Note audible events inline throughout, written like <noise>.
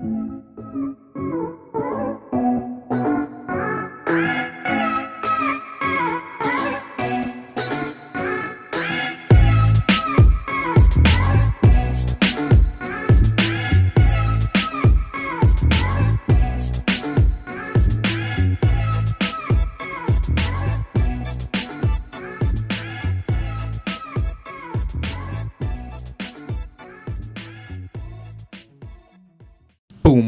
Boom,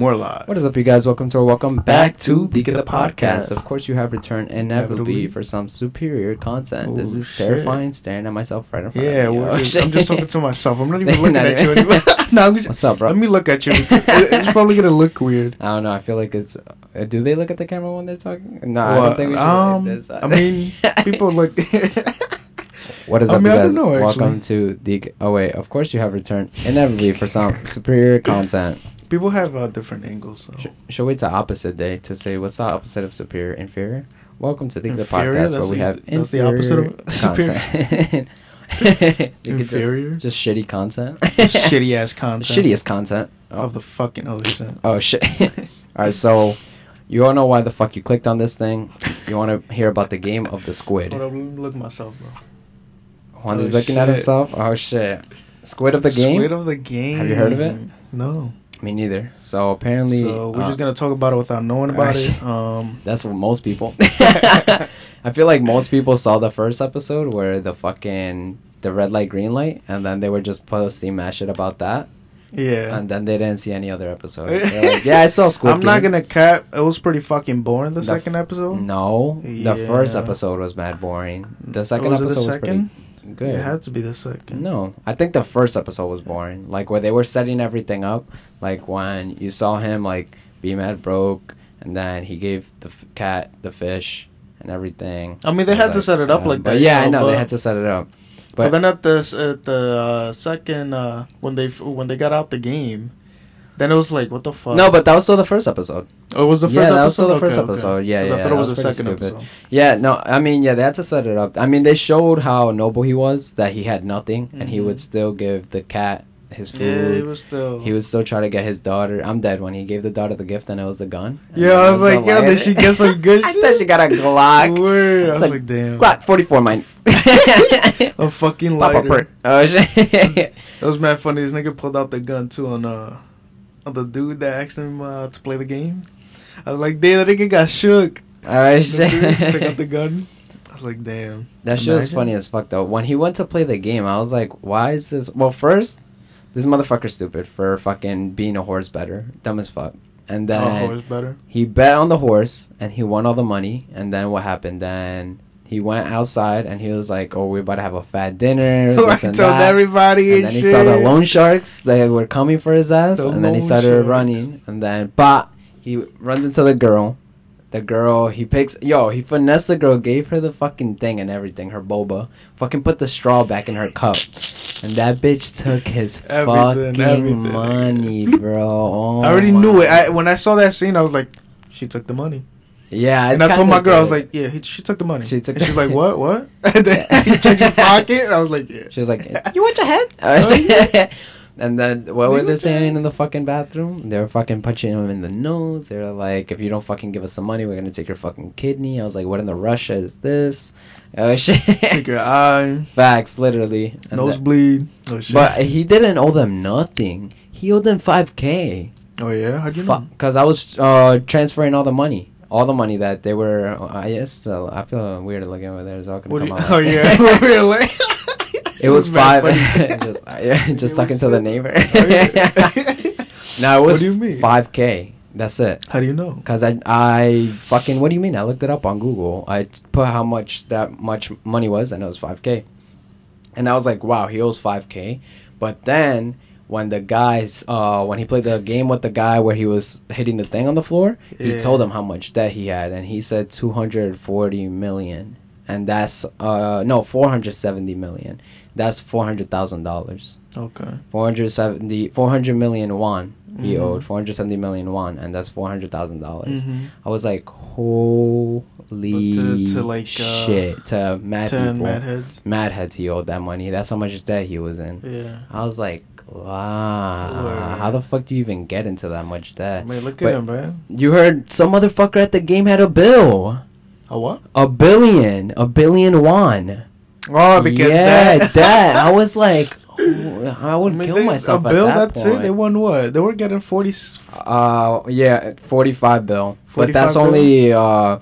we're live. What is up, you guys? Welcome to or welcome back to the the podcast. Of course, you have returned inevitably Inevitably. for some superior content. this Oh, is shit. terrifying. Staring at myself right in front Yeah, of me. we're just, shit. I'm just talking to myself. I'm not even <laughs> looking Not at you anymore. <laughs> no, I'm just, What's up, bro? Let me look at you. <laughs> It's probably gonna look weird. I don't know. I feel like it's. Uh, do they look at the camera when they're talking? No, I don't think we should um, like this. I mean, people look. What is I up, mean, you I guys? don't know, Welcome to the. Oh wait, of course you have returned inevitably for some superior content. People have uh, different angles. So. Sh- should wait to opposite day to say what's the opposite of superior, inferior. Welcome to the, the podcast where we the- have that's the opposite of inferior content. You <laughs> <laughs> could ju- Inferior? just shitty content. <laughs> Shitty ass content. Shittiest content. Oh, of the fucking oh shit. oh shit. all right, so you all know why the fuck you clicked on this thing. You want to hear about the game of the squid. Hold me look myself, bro. Juan is Oh, looking at himself. Oh shit. Squid of the game. Squid of the game. Have you heard of it? No. Me neither. So apparently, So we're uh, just gonna talk about it without knowing about it. <laughs> Um. That's what most people. <laughs> <laughs> I feel like most people saw the first episode where the fucking the red light, green light, and then they were just posting mad shit about that, Yeah. and then they didn't see any other episode. Like, yeah, I saw Squid I'm not gonna cap. It was pretty fucking boring. The, The second episode. No, the first episode was mad boring. The second Was episode the was second? pretty good. It had to be the second. No, I think the first episode was boring. Like where they were setting everything up, like when you saw him like be mad broke, and then he gave the f- cat the fish and everything. I mean, they had to set it up like that, yeah, you I know, know they had to set it up. But, But then at the at the uh, second uh, when they f- when they got out the game, then it was like what the fuck. no, but that was still the first episode. oh, it was the first yeah, episode. that was still the first Okay, okay. episode. Yeah, 'Cause yeah. I thought it was, the second stupid. episode. Yeah, no, I mean, yeah, they had to set it up. I mean, they showed how noble he was, that he had nothing, and he would still give the cat his food. Yeah, he was still. He would still try to get his daughter. I'm dead when he gave the daughter the gift and it was the gun. Yeah, I it was like, yeah, did she get some good <laughs> I shit? thought she got a Glock. <laughs> Word. I was like, like, damn. Glock 44 mine. <laughs> A fucking lighter. Oh shit. That was mad funny. This nigga pulled out the gun too on uh the dude that asked him uh, to play the game. I was like, damn, that nigga got shook. oh The dude took out the <laughs> gun. I was like, damn. That shit was funny as fuck though. When he went to play the game, I was like, why is this? Well, first, this motherfucker's stupid for fucking being a horse better. Dumb as fuck. And Oh, then horse better. he bet on the horse and he won all the money. And then what happened? Then he went outside and he was like, "Oh, we're about to have a fat dinner." <laughs> I and told that. everybody And and, then he saw the loan sharks. They were coming for his ass. The and then he started sharks. running. And then, but he runs into the girl. The girl, he picks. Yo, he finessed the girl, gave her the fucking thing and everything, her boba. Fucking put the straw back in her cup. And that bitch took his Everything, fucking everything. money, bro. Oh I already oh my knew it. I, when I saw that scene, I was like, she took the money. Yeah, and I told my girl, I was like, yeah, he, she took the money. She took and she's like, <laughs> what, what? <laughs> And then he checks his pocket, and I was like, yeah. She was like, "You want your head?" <laughs> Oh, and then what were they saying in the fucking bathroom? They were fucking punching him in the nose. They were like, "If you don't fucking give us some money, we're gonna take your fucking kidney." I was like, "What in the Russia is this?" Oh shit! Take your eye, Facts, literally. And that- nosebleed. Oh, shit. but he didn't owe them nothing. He owed them five k. oh, yeah? How'd you know? Because I was uh, transferring all the money. All the money that they were, I guess. Uh, I feel weird looking over there. It's all gonna What come you, out. <laughs> oh, yeah. <laughs> <laughs> really? It was five. just, yeah, just talking to the neighbor. Oh, yeah. no, it was do you mean? five k. That's it. How do you know? Cause I I fucking what do you mean? I looked it up on Google. I put how much that much money was, and it was five k. And I was like, wow, he owes five k. But then when the guys uh when he played the game with the guy where he was hitting the thing on the floor, he told him how much debt he had, and he said two hundred forty million, and that's uh no four hundred seventy million. That's four hundred thousand dollars. Okay. 470 400 million won he Mhm. owed 470 million won and that's $400,000 Mhm. I was like holy to, to, like, uh, shit to mad Ten people mad heads. mad heads he owed that money that's how much debt he was in Yeah. I was like Wow. Word. How the fuck do you even get into that much debt? I mean, look But- at him, man. You heard some motherfucker at the game had a bill. A what? A billion. A billion won. Oh, because yeah, that. that. <laughs> I was like, oh, I would I mean, kill they- myself A bill, at that that's point. it. They won what? They were getting 40. s- Uh, yeah, forty-five bill, but that's bill? only uh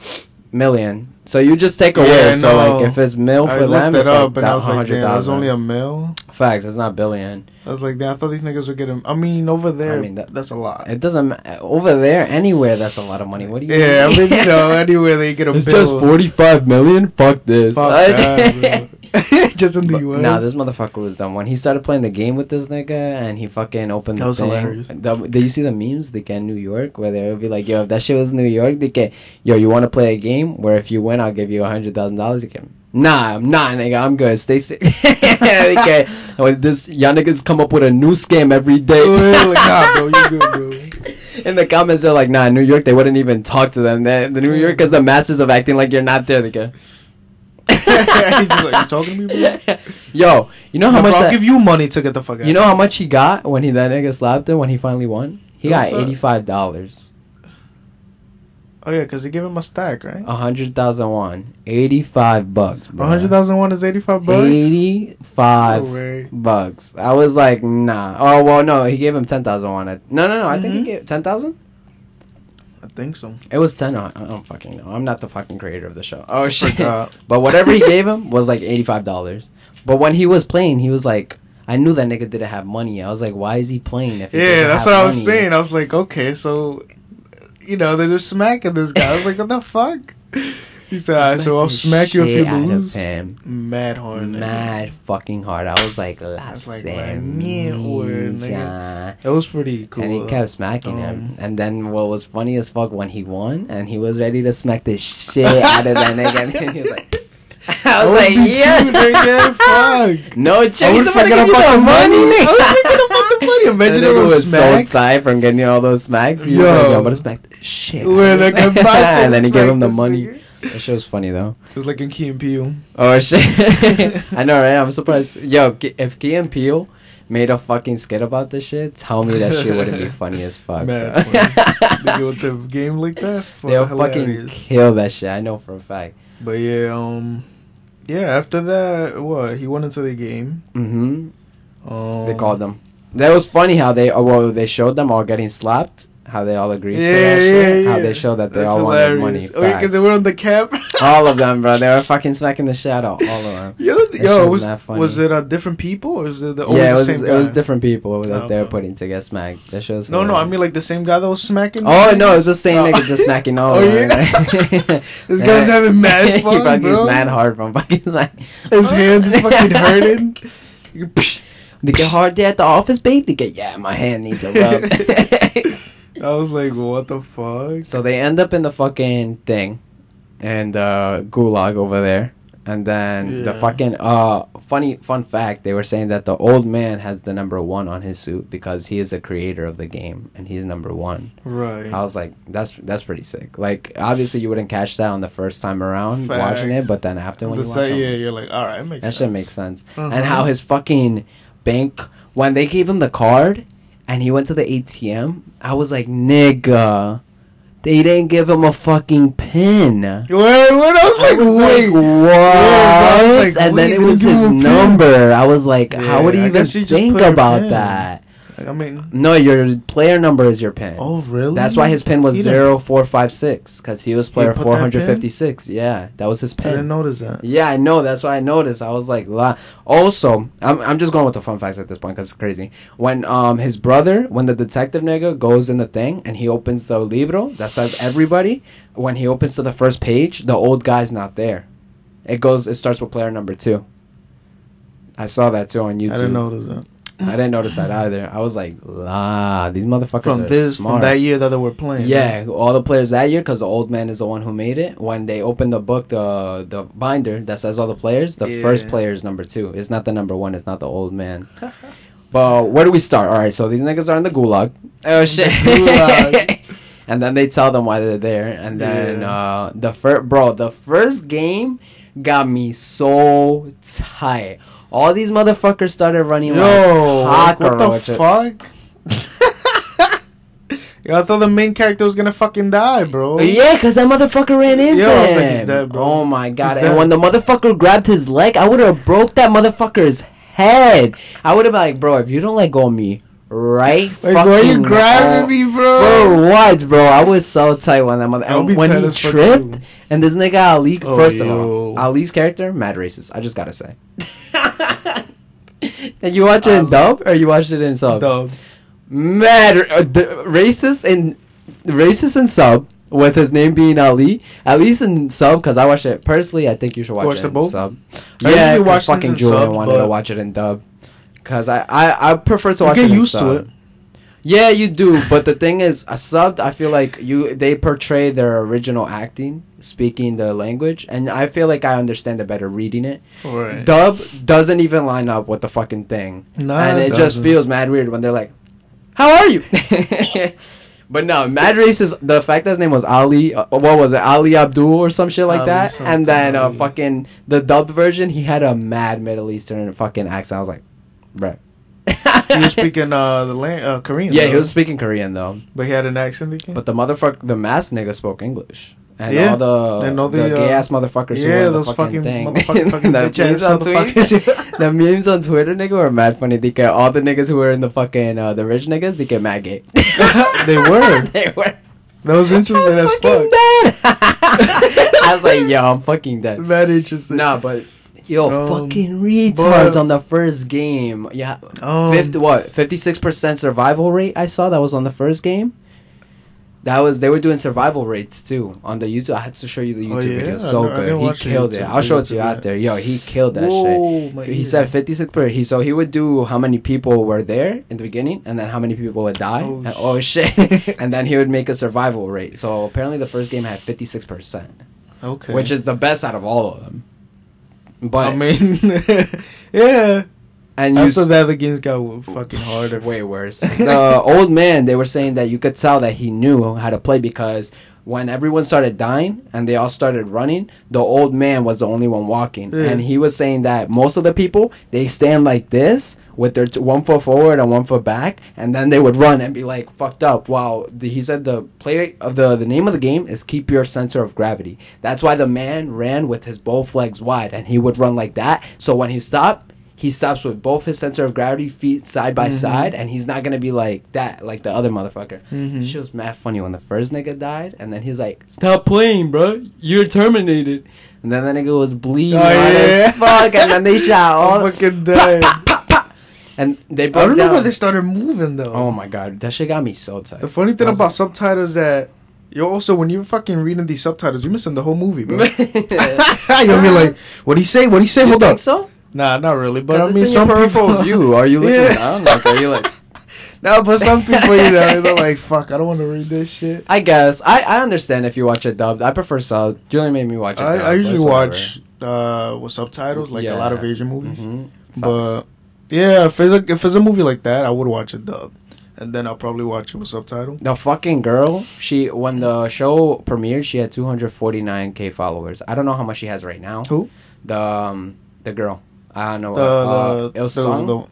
million. So you just take away. Yeah, so no. like, if it's mil for looked them, it's up like and I that was like, hundred damn, it was thousand. only a mil. Facts. It's not billion. I was like, damn, I thought these niggas were getting. I mean, over there, I mean, that- that's a lot. It doesn't over there anywhere. That's a lot of money. What do you? Yeah, I mean? mean, you know, <laughs> anywhere they get a it's bill. just forty-five million. Fuck this. Fuck that, bro. <laughs> <laughs> just in the But, U.S. Nah, this motherfucker was dumb. When he started playing the game with this nigga and he fucking opened That the was thing. hilarious. The, did you see the memes? They in New York where they would be like, "Yo, if that shit was New York, they get, yo, you want to play a game where if you win, I'll give you a hundred thousand dollars." You can. Nah, I'm not, nigga. I'm good. Stay safe. okay. When this y'all niggas come up with a new scam every day. Oh, like, nah, bro, you good, bro. <laughs> In the comments, they're like, "Nah, New York, they wouldn't even talk to them. They, the New York is the masters of acting like you're not there." They go. <laughs> He's just like, you talking to me, bro? Yo, you know how Nah, much bro, I'll that, give you money to get the fuck out. You know how much he got when he that nigga slapped him when he finally won? He got What's up? eighty five dollars. Oh yeah, because he gave him a stack, right? A hundred thousand one. Eighty five bucks, bro. A hundred thousand one is eighty five bucks. Eighty five No way. bucks. I was like, nah. Oh well no, he gave him ten thousand one. I- No no no, I think he Mhm. gave ten thousand? I think so. It was ten. I don't fucking know. I'm not the fucking creator of the show. Oh shit. <laughs> but whatever he gave him was like eighty five dollars. But when he was playing, he was like I knew that nigga didn't have money. I was like, why is he playing if he Yeah, that's what I was saying. I was like, okay, so you know they're just smacking this guy. I was like, what the fuck? He said, all right, so I'll Smack smack you if you shit out of lose. him. Mad hard, nigga. mad fucking hard. I was like, La That's like my mean word, nigga. Semilla. That was pretty cool. And he kept smacking him. Um, And then what was funny as fuck when he won and he was ready to smack the shit out of that nigga. <laughs> And he was like, I was like, yeah. nigga, <laughs> fuck. No, check. He's was about to give you the money. money. I was forgetting about the money. <laughs> Imagine That all nigga those was so smacks. from getting all those smacks. He was Yo. like, yo, I'm gonna smack the shit. out When of I him." get back to and then he gave him the money. nigga. That shit was funny though. It was like in Key and Peele. Oh shit! <laughs> I know, right? I'm surprised. Yo, if Key and Peele made a fucking skit about this shit, tell me that shit wouldn't be <laughs> funny as fuck. Mad bro. funny. <laughs> They go with the game like that. They'll Fuck, fucking kill that shit. I know for a fact. But yeah, um, yeah. After that, what he went into the game. Mm-hmm. Um, They called them. That was funny how they oh, well they showed them all getting slapped. How they all agreed Yeah, to that yeah, shit. yeah. How they showed that they That's all wanted money. hilarious. Oh, because Facts. they were on the cap. <laughs> all of them, bro. They were <laughs> fucking smacking the shit out. All of them. Yo, shit yo, was was funny. was it uh, different people or is it the, or yeah, it was was the same it was different people that Oh, they were putting to get smacked. That shows. was No, no, I mean like the same guy that was smacking. Oh no, niggas? it's the same Oh. <laughs> nigga just smacking all Oh of them. yeah. this guy's having mad he fun, fucking bro. mad hard from fucking smack. His hands is fucking hurting. They get hard day at the office, babe. They get yeah, my hand needs a rub. <laughs> I was like, what the fuck? so they end up in the fucking thing, and uh, gulag over there, and then the fucking uh funny fun fact they were saying that the old man has the number one on his suit because he is the creator of the game and he's number one. Right. I was like, that's that's pretty sick. Like obviously you wouldn't catch that on the first time around watching it, but then after when The you watch it, yeah, you're like, all right, makes that sense. shit makes sense. Uh-huh. And how his fucking bank when they gave him the card and he went to the ATM, I was like, nigga, they didn't give him a fucking pin. Wait, wait, I was like, I was wait, like, what? Yeah, was like, and wait, then it was his number. I was like, how would he even guess he just think about that? I mean, No, your player number is your pin. oh really? That's why his pin was He zero four five six because he was player put that four hundred fifty six. Yeah, that was his pin. I didn't notice that. Yeah, I know. That's why I noticed. I was like, la. Also, I'm I'm just going with the fun facts at this point because it's crazy. When um his brother, when the detective nigga goes in the thing and he opens the libro that says everybody, when he opens to the first page, the old guy's not there. It goes. It starts with player number two. I saw that too on YouTube. I didn't notice that. I didn't notice that either. I was like, ah, these motherfuckers From are this, smart. from that year that they were playing. Yeah, all the players that year, because the old man is the one who made it. When they opened the book, the the binder that says all the players, the Yeah. first player is number two. It's not the number one. It's not the old man. <laughs> but where do we start? All right, so these niggas are in the gulag. Oh shit! <laughs> gulag. <laughs> and then they tell them why they're there, and then Yeah. uh, the first bro, the first game got me so tight. All these motherfuckers started running like Yo, like, what the fuck? <laughs> Yo, I thought the main character was gonna fucking die, bro. Yeah, cause that motherfucker ran into Yo, I was him. like, he's dead, bro. Oh my god! He's and dead. when the motherfucker grabbed his leg, I would have broke that motherfucker's head. I would have been like, bro, if you don't let go of me, right? Like, why are you grabbing me, For bro? what, bro? I was so tight when that mother. And when he tripped, too. and this nigga Ali. Oh, first of all. Ali's character, mad racist. I just gotta say. <laughs> Did you watch it in dub or you watched it in sub? Dub. mad uh, the, racist and racist and sub with his name being Ali. At least in sub, because I watched it personally. I think you should watch, Watch it the in both? sub. I Yeah, watch fucking in Julian sub, wanted to watch it in dub. Cause I, I, I prefer to You watch get it used sub. to it. Yeah, you do. But the thing is, a subbed, I feel like you they portray their original acting, speaking the language, and I feel like I understand it better reading it. Right. Dub doesn't even line up with the fucking thing Nah, and it just feels mad weird when they're like, "How are you?" <laughs> but no, mad racist. The fact that his name was Ali, uh, what was it, Ali Abdul or some shit like Ali that, and then uh, fucking the dubbed version, he had a mad Middle Eastern fucking accent. I was like, bruh. He was speaking uh the lang- uh, Korean. Yeah, though. he was speaking Korean though, But he had an accent. Again? but the motherfucker, the mask nigga spoke English. And Yeah. all the, And all the, the, uh, gay ass motherfuckers who yeah, were the those fucking, fucking thing. motherfucking <laughs> fucking the memes on Twitter, <laughs> the memes on Twitter, nigga, were mad funny. They get all the niggas who were in the fucking uh, the rich niggas, they get mad gay. <laughs> They were. they were. That was I interesting was as fuck. I was like, yo, I'm fucking dead. That interesting. Nah, but yo, Um, fucking retards on the first game. Yeah, Um, fifty what? Fifty six percent survival rate. I saw that was on the first game. That was they were doing survival rates too on the YouTube. I had to show you the Oh, YouTube yeah? video. So didn't- good, he killed it. I'll show it to you out there. Yo, he killed that shit. Whoa, my He ear. said 56 per. He so he would do how many people were there in the beginning, and then how many people would die. Oh, and, oh shit! <laughs> and then he would make a survival rate. So apparently the first game had 56 percent, Okay. which is the best out of all of them. But I mean, <laughs> yeah. and you After s- that, the games got fucking harder. way worse. the old man, they were saying that you could tell that he knew how to play because when everyone started dying and they all started running, the old man was the only one walking, Yeah. and he was saying that most of the people they stand like this with their t- one foot forward and one foot back, and then they would run and be like fucked up. Wow, the, he said the play of the the name of the game is keep your center of gravity. That's why the man ran with his both legs wide, and he would run like that. So when he stopped he stops with both his center of gravity feet side by Mhm. side, and he's not gonna be like that, like the other motherfucker. Mhm. She was mad funny when the first nigga died, and then he's like, "Stop playing, bro. You're terminated." And then the nigga was bleeding Oh, yeah. fuck, and then they <laughs> shot all. I'm fucking dead. And they I broke don't know down. where they started moving though. oh my god, that shit got me so tight. The funny thing about like- subtitles that you also when you're fucking reading these subtitles, you're missing the whole movie, bro. you <laughs> <laughs> You'll be like, what he say? What he say? Hold think up. so? Nah, not really. But But I it's mean, in some your peripheral people. view. Are you looking Yeah. down? Like, are you like? <laughs> no, but some people, you know, they're like, <laughs> fuck, I don't want to read this shit. I guess I, I understand if you watch it dubbed. I prefer sub. Julian made me watch it. dubbed, I, I usually watch uh with subtitles, like a lot of Asian movies. Mhm. But yeah, if it's a if it's a movie like that, I would watch it dubbed, and then I'll probably watch it with subtitle. The fucking girl, she when the show premiered, she had 249k followers. I don't know how much she has right now. Who? The um, the girl. I don't know. The, uh, the, Il the, Sung? the- oh,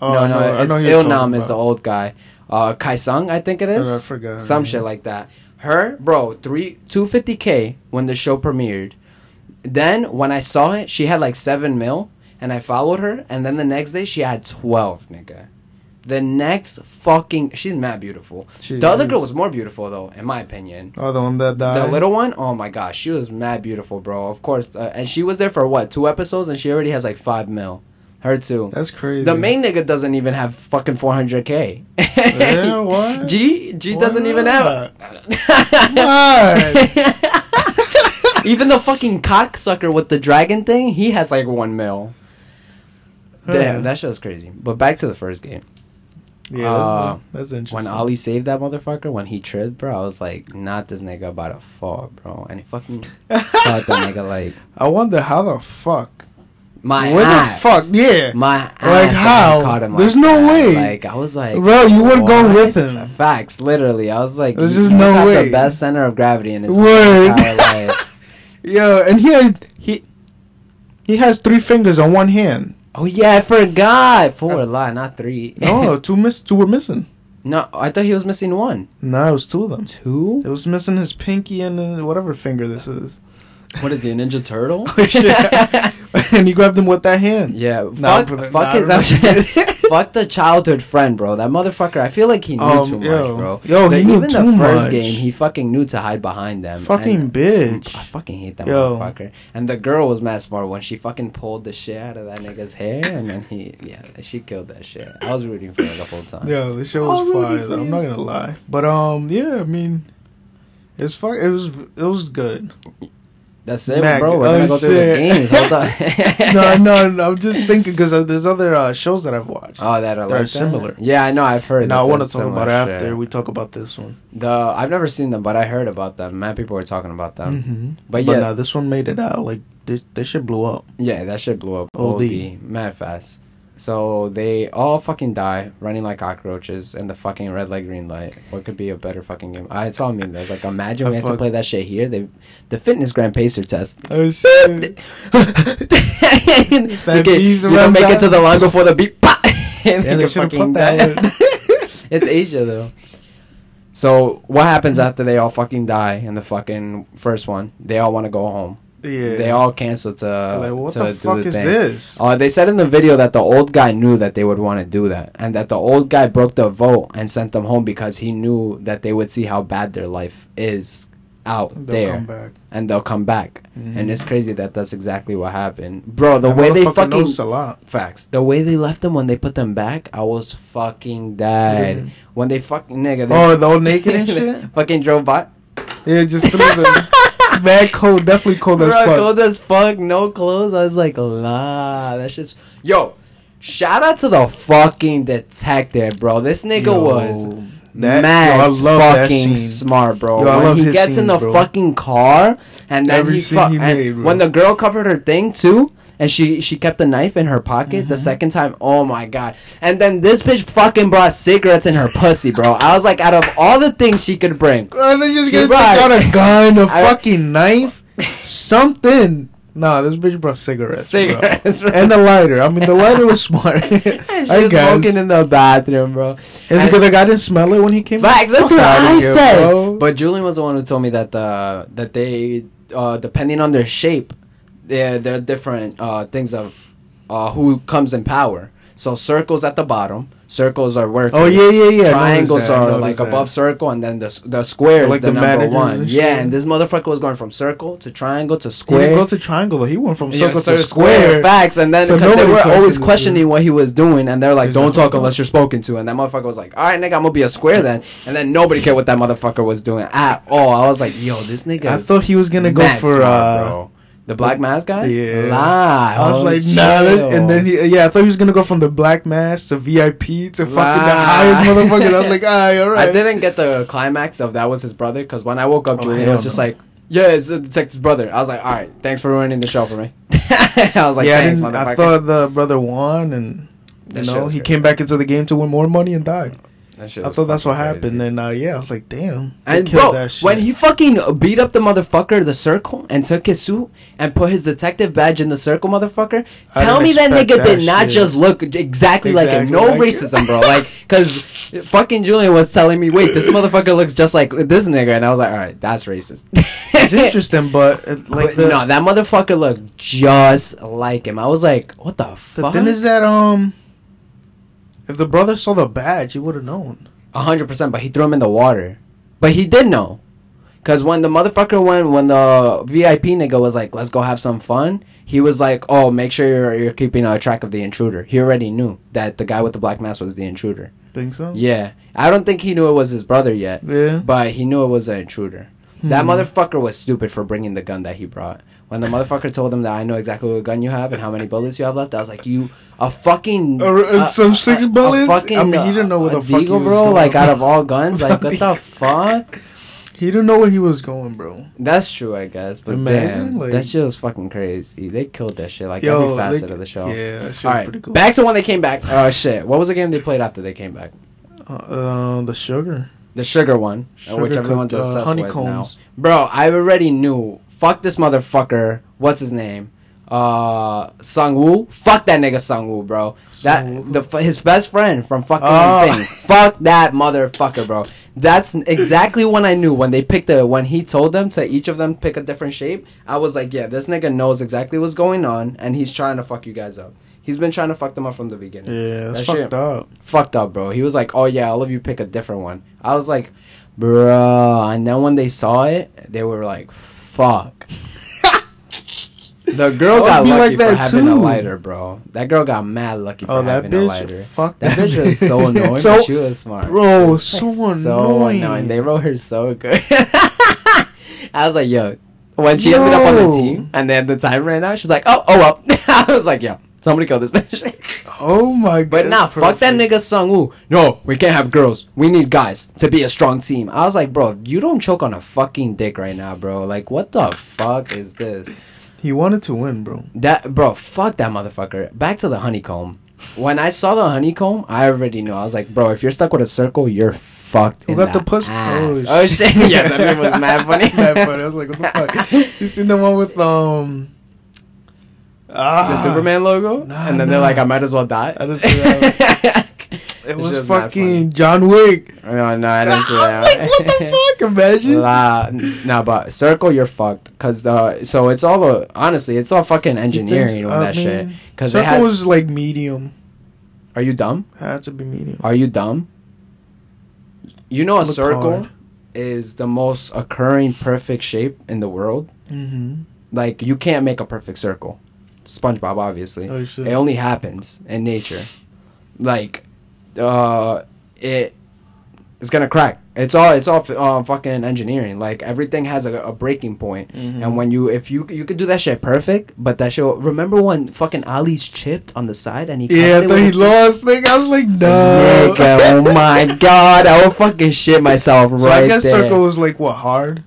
no, I no, it's Il Nam is the old guy. Uh, Kai Sung, I think it is. I forgot. Some shit like that. Her, bro, three 250k when the show premiered. Then when I saw it, she had like seven mil, and I followed her, and then the next day she had twelve, nigga. The next fucking, she's mad beautiful. She the other girl was more beautiful though, in my opinion. Oh, the one that died. The little one, oh my gosh, she was mad beautiful, bro. Of course, uh, and she was there for what two episodes, and she already has like five mil. Her too. That's crazy. The main nigga doesn't even have fucking 400k. Yeah, <laughs> what? G G Why doesn't even have. <laughs> What? even the fucking cocksucker with the dragon thing, he has like one mil. Damn, that show's crazy. But back to the first game. Yeah, Uh, that's, that's interesting. When Ali saved that motherfucker, when he tripped, bro, I was like, not this nigga about to fall, bro. And he fucking <laughs> caught that nigga like I wonder how the fuck. my Where ass. the fuck? Yeah. My Like, ass how? Caught him There's like no that. way. Like I was like, Bro, you would go with him. Facts, literally. I was like, There's he- just no way. the best center of gravity in his Word. entire <laughs> life. Yo, and he has, he he has three fingers on one hand. Oh yeah, I forgot. Four lie, not three. No, <laughs> two miss. Two were missing. no, I thought he was missing one. No, it was two of them. Two? It was missing his pinky and uh, whatever finger this is. What is he, a Ninja Turtle? <laughs> <laughs> And he grabbed him with that hand. yeah, Nah, fuck, but- fuck, nah, his, <laughs> fuck the childhood friend, bro. That motherfucker. I feel like he knew Um, too much, bro. Yo, he knew even too the first much. game, he fucking knew to hide behind them. Fucking and- bitch. I fucking hate that Yo. motherfucker. And the girl was mad smart when she fucking pulled the shit out of that nigga's hair, and then he, yeah, she killed that shit. I was rooting for her the whole time. Yeah, the show was fire. Though. I'm not gonna lie, but um, yeah, I mean, it's fuck. It was it was good. That's it, Mac, bro. We're oh, gonna go through the games. Hold on. <laughs> no, no, no, I'm just thinking because there's other uh, shows that I've watched. Oh, that are They're like similar. That? Yeah, I know. I've heard. that I want to talk about it shit. after we talk about this one. The I've never seen them, but I heard about them. Mad people were talking about them. hmm But But yeah, this one made it out. Like this, this shit blew up. yeah, that shit blew up. OD. OD, mad fast. So they all fucking die running like cockroaches in the fucking red light, green light. What could be a better fucking game? I saw a meme that was like, imagine I we had to play that shit here. They, the FitnessGram Pacer test. Oh shit! you <laughs> That beeps you don't make it to the line before the beep. <laughs> and Yeah, they should fucking put that. <laughs> it's Asia though. So what happens after they all fucking die in the fucking first one? They all want to go home. Yeah. They all canceled to like, what to the do fuck the is thing. this? Uh, they said in the video that the old guy knew that they would want to do that, and that the old guy broke the vote and sent them home because he knew that they would see how bad their life is out They'll there, come back. and they'll come back. Mhm. And it's crazy that that's exactly what happened, bro. The That way they fucking a lot. facts, the way they left them when they put them back, I was fucking dead. Mhm. When they fucking nigga, they Oh, the old naked and <laughs> shit. fucking drove by. Yeah, just threw them. <laughs> <laughs> Mad cold, definitely cold as fuck. cold as fuck, no clothes. I was like, nah, that shit's. Yo, shout out to the fucking detective, bro. This nigga Yo, was that- mad yo, I love that fucking scene. smart, bro. Yo, I when love he his gets in the bro. fucking car and then Every he, scene fu- he and made, bro. when the girl covered her thing too. And she she kept the knife in her pocket the Mhm. second time. Oh my god! And then this bitch fucking brought cigarettes in her pussy, bro. I was like, out of all the things she could bring, And then just She take out a gun, a <laughs> I- fucking knife, something. Nah, this bitch brought cigarettes. cigarettes, bro. And the lighter. I mean, the lighter was smart. <laughs> <laughs> and she I was guess. smoking in the bathroom, bro. And because the guy didn't smell it when he came. Facts. That's what I said. bro. But Julian was the one who told me that the that they uh, depending on their shape, they're they're different uh, things of uh, who comes in power. So circles at the bottom. Circles are workers. Oh yeah, yeah, yeah. Triangles noticed that, I are like that. above circle, and then the the square is Like the, the number one. and Yeah, and this motherfucker was going from circle to triangle to He square. didn't go to triangle. He went from circle so to square. Facts, and then So they were always questioning what he was doing, and they're like, "Don't talk "Oh, unless you're spoken to." And that motherfucker was like, "All right, nigga, I'm gonna be a square then." And then nobody cared what that motherfucker was doing at all. I was like, "Yo, this nigga." I thought he was gonna go for smart, uh. The black mask guy. Yeah. lie. I was Oh, like, nah, and then he, yeah, I thought he was gonna go from the black mass to VIP to fucking the highest motherfucker. I was like, alright, <laughs> alright. I didn't get the climax of that was his brother because when I woke up, Oh, Julian was just no. like, "Yeah, it's the detective's brother." I was like, "All right, thanks for ruining the show for me." <laughs> I was like, yeah, I, "Thanks, didn't, I thought the brother won, and you know he came back into the game to win more money and died. That shit I thought that's what fucking happened. And uh, yeah, I was like, damn. they And killed bro, that shit. when he fucking beat up the motherfucker, the circle, and took his suit and put his detective badge in the circle, motherfucker, I tell me that nigga expect did that not just look exactly, like him. No like- racism, bro. Like, <laughs> cause fucking Julian was telling me, wait, this motherfucker looks just like this nigga, and I was like, all right, that's racist. it's interesting, but uh, <laughs> like But the, no, that motherfucker looked just like him. I was like, what the the fuck? thing is that um, if the brother saw the badge, he would have known. A hundred percent, but he threw him in the water. But he did know. Cause when the motherfucker went, when the VIP nigga was like, "Let's go have some fun," he was like, "Oh, make sure you're you're keeping a track of the intruder." He already knew that the guy with the black mask was the intruder. Think so? Yeah, I don't think he knew it was his brother yet, Yeah. but he knew it was an intruder. That Hmm. motherfucker was stupid for bringing the gun that he brought. When the motherfucker told him that I know exactly what gun you have and how many bullets you have left, I was like, "You a fucking Uh, uh, some six bullets? I mean, he didn't know what the fuck he Deagle, bro. Like out of all <laughs> guns, like what the fuck? He didn't know where he was going, bro. That's true, I guess. But Imagine, damn, like- that shit was fucking crazy. They killed that shit like Yo, every facet they- of the show. Yeah, that shit All was pretty cool. back to when they came back. Oh shit, what was the game they played after they came back? Uh, uh, the sugar. The sugar one, uh, which everyone's cooked, uh, obsessed with now. honeycombs. Bro, I already knew. Fuck this motherfucker. What's his name? Uh Sung Woo. Fuck that nigga Sung Woo, bro. That the his best friend from fucking Oh. thing. Fuck that motherfucker, bro. That's exactly when I knew when they picked the when he told them to each of them pick a different shape. I was like, yeah, this nigga knows exactly what's going on, and he's trying to fuck you guys up. He's been trying to fuck them up from the beginning. Yeah, that's That fucked shit- up. Fucked up, bro. He was like, oh yeah, all of you pick a different one. I was like, bro. And then when they saw it, they were like, fuck. The girl got lucky like for that having a lighter, bro. That girl got mad lucky oh, for Oh, that having a lighter. Fuck That bitch was so annoying, so, but she was smart. bro, Like, <laughs> so annoying. They wrote her so good. <laughs> I was like, yo. When she ended up on the team, and then the time ran out, she's like, oh, oh well. <laughs> I was like, yo, somebody kill this bitch. Oh my god. But nah, fuck that nigga Sung Woo. No, we can't have girls. We need guys to be a strong team. I was like, bro, you don't choke on a fucking dick right now, bro. Like, what the fuck is this? He wanted to win, bro. That bro, fuck that motherfucker. Back to the honeycomb. When I saw the honeycomb, I already knew. I was like, bro, if you're stuck with a circle, you're fucked. Who got the pussy? Oh, <laughs> Oh, shit! yeah, that meme was <laughs> mad funny. Mad funny. I was like, what the fuck? <laughs> You seen the one with um ah, the Superman logo, Nah, and then they're like, I might as well die. I didn't see that. It was fucking John Wick. No, no, I didn't see that. like, what the <laughs> fuck? Imagine. La, nah, but circle, you're fucked. Cause uh, so it's all the honestly, it's all fucking engineering with that shit. Cause it Circle has. was like medium. are you dumb? Had to be medium. Are you dumb? You know, a Looked circle hard. is the most occurring perfect shape in the world. Mm-hmm. Like you can't make a perfect circle. SpongeBob, obviously. Oh. It only happens in nature. Like, uh, it it's gonna crack. It's all it's all uh, fucking engineering. Like everything has a, a breaking point. Mhm. And when you if you you could do that shit perfect, but that shit. Remember when fucking Ali's chipped on the side and he yeah, I cut it he lost. Like I was like, no. nigga, oh <laughs> my god, I would fucking shit myself So right I guess there. circle was like what hard.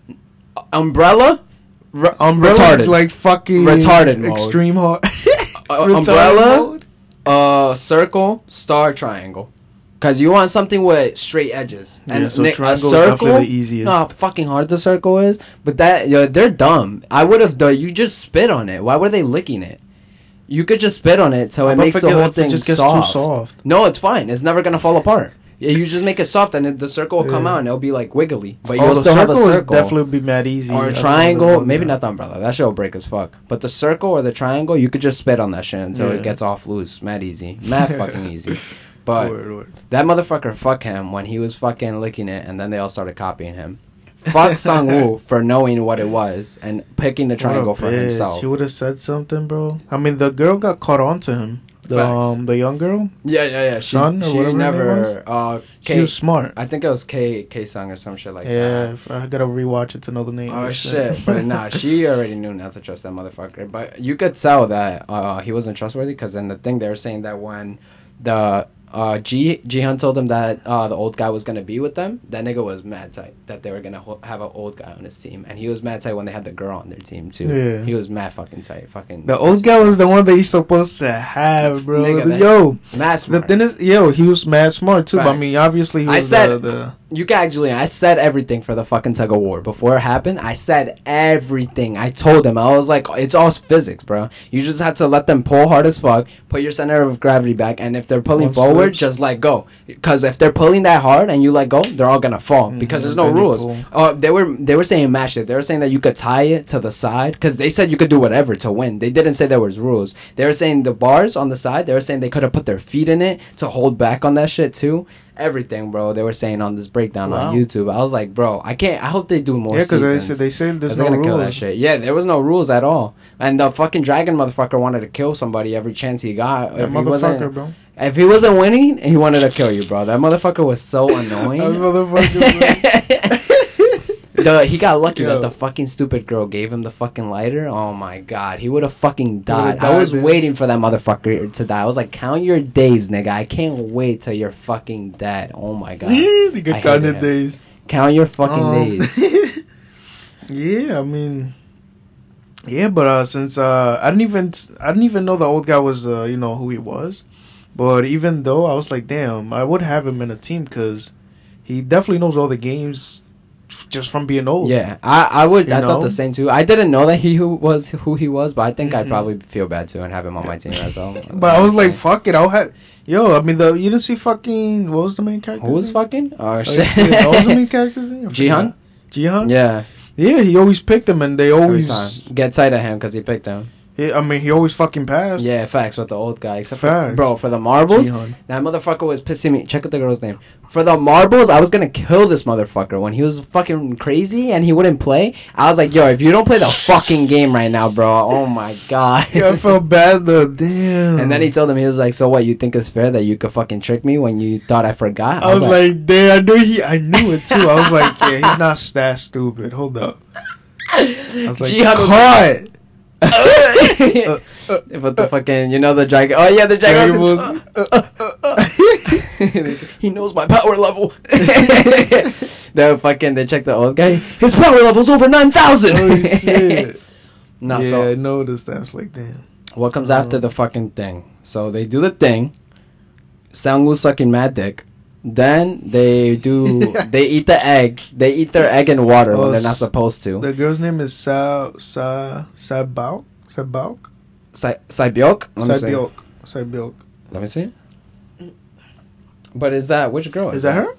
Umbrella, Umbrella retarded. is like fucking Retarded mode. extreme hard. <laughs> Uh, umbrella? mode? uh, circle, star, triangle. Cause you want something with straight edges. Yeah, so ni- triangle is definitely the easiest. No, how fucking hard the circle is. But that, yo, they're dumb. I would have done. You just spit on it. Why were they licking it? You could just spit on it so How it makes the whole thing just gets soft. too soft. No, it's fine. It's never gonna fall apart. Yeah, you just make it soft and it, the circle will come Yeah. out and it'll be like wiggly. But oh, you'll still have circle a circle. definitely be mad easy. or a triangle, maybe not the umbrella. That shit will break as fuck. But the circle or the triangle, you could just spit on that shit until Yeah. it gets off loose. Mad easy. Mad <laughs> fucking easy. But Word, word. that motherfucker, fuck him when he was fucking licking it, and then they all started copying him. Fuck Sung Woo <laughs> for knowing what it was and picking the triangle for bitch. himself. She would have said something, bro. I mean, the girl got caught on to him. The Facts. um, the young girl. Yeah, yeah, yeah. She, Sun or she whatever never. Uh, She was smart. I think it was K K Sung or some shit like yeah, that. if I gotta rewatch it to know the name. Oh shit! But nah, <laughs> she already knew not to trust that motherfucker. But you could tell that uh, he wasn't trustworthy because in the thing they were saying that when the uh, G Jihan told him that uh, the old guy was gonna be with them, that nigga was mad tight that they were gonna ho- have an old guy on his team, and he was mad tight when they had the girl on their team too. Yeah. he was mad fucking tight. Fucking The old guy was the one that he's supposed to have, bro. Nigga, yo, mad the smart. thing is, yo, he was mad smart too. But I mean, obviously, he I said- the, the You can actually, I said everything for the fucking tug of war before it happened. I said everything. I told him. I was like, it's all physics, bro. You just have to let them pull hard as fuck, put your center of gravity back, and if they're pulling forward, slips. just let go. Because if they're pulling that hard and you let go, they're all gonna fall because Mhm, there's no rules. pull. Uh, they were they were saying match it. They were saying that you could tie it to the side because they said you could do whatever to win. They didn't say there was rules. They were saying the bars on the side. They were saying they could have put their feet in it to hold back on that shit too. Everything, bro. They were saying on this breakdown Wow. on YouTube. I was like, bro, I can't. I hope they do more. yeah, because they said they said there's no gonna kill that shit. Yeah, there was no rules at all. And the fucking dragon motherfucker wanted to kill somebody every chance he got. That if he wasn't, motherfucker, bro. if he wasn't winning, he wanted to kill you, bro. That motherfucker was so <laughs> annoying. That motherfucker, <laughs> the, he got <laughs> lucky Yo. that the fucking stupid girl gave him the fucking lighter. Oh my god, he would have fucking died. would've I was man. waiting for that motherfucker to die. I was like, count your days, nigga. I can't wait till you're fucking dead. Oh my god, Yeah, the good kind him. days. count your fucking Um, days. <laughs> yeah, I mean, yeah, but uh, since uh, I didn't even I didn't even know the old guy was uh, you know who he was, but even though I was like, damn, I would have him in a team because he definitely knows all the games just just from being old. Yeah, I, I would. You I thought the same too. I didn't know that he who was who he was, but I think I'd Mhm. probably feel bad too and have him on my team as well. <laughs> But I was like, fuck it, I'll have. Yo, I mean, the you didn't see fucking what was the main character? who was fucking? Oh Oh, shit! what was the main <laughs> character's name? Jihan? Jihan. Yeah, Yeah, he always picked them, and they always. Get tight of him because he picked him. He, I mean, he always fucking passed. Yeah, facts with the old guy. Except for, bro, for the marbles, Jihan. that motherfucker was pissing me. Check out the girl's name. For the marbles, I was gonna kill this motherfucker when he was fucking crazy and he wouldn't play. I was like, yo, if you don't play the fucking game right now, bro, oh my god. Yeah, I felt <laughs> bad though. Damn. And then he told him he was like, "So what? You think it's fair that you could fucking trick me when you thought I forgot?" I was like, damn, I knew he. I knew it too. I was like, <laughs> yeah, he's not that stupid. Hold up. I was like, Jihan was caught. Like- but the fucking, you know, the dragon. Oh yeah, the dragon. Dragon was- was- uh, uh, uh, uh. he knows my power level. <laughs> the fucking, they check the old guy. His power level's over nine thousand. Holy shit. <laughs> No, yeah, so I noticed that. I was like, damn. what comes after Uh, the fucking thing? So they do the thing. Sangwoo sucking mad dick. Then they do. <laughs> they eat the egg. They eat their egg in water when Oh, they're not supposed to. The girl's name is Sa Sa Sabauk. Sabauk. Sai- Saibyok? Let me see. Sabiok. Sabiok. Let me see. But is that which girl? Is that her?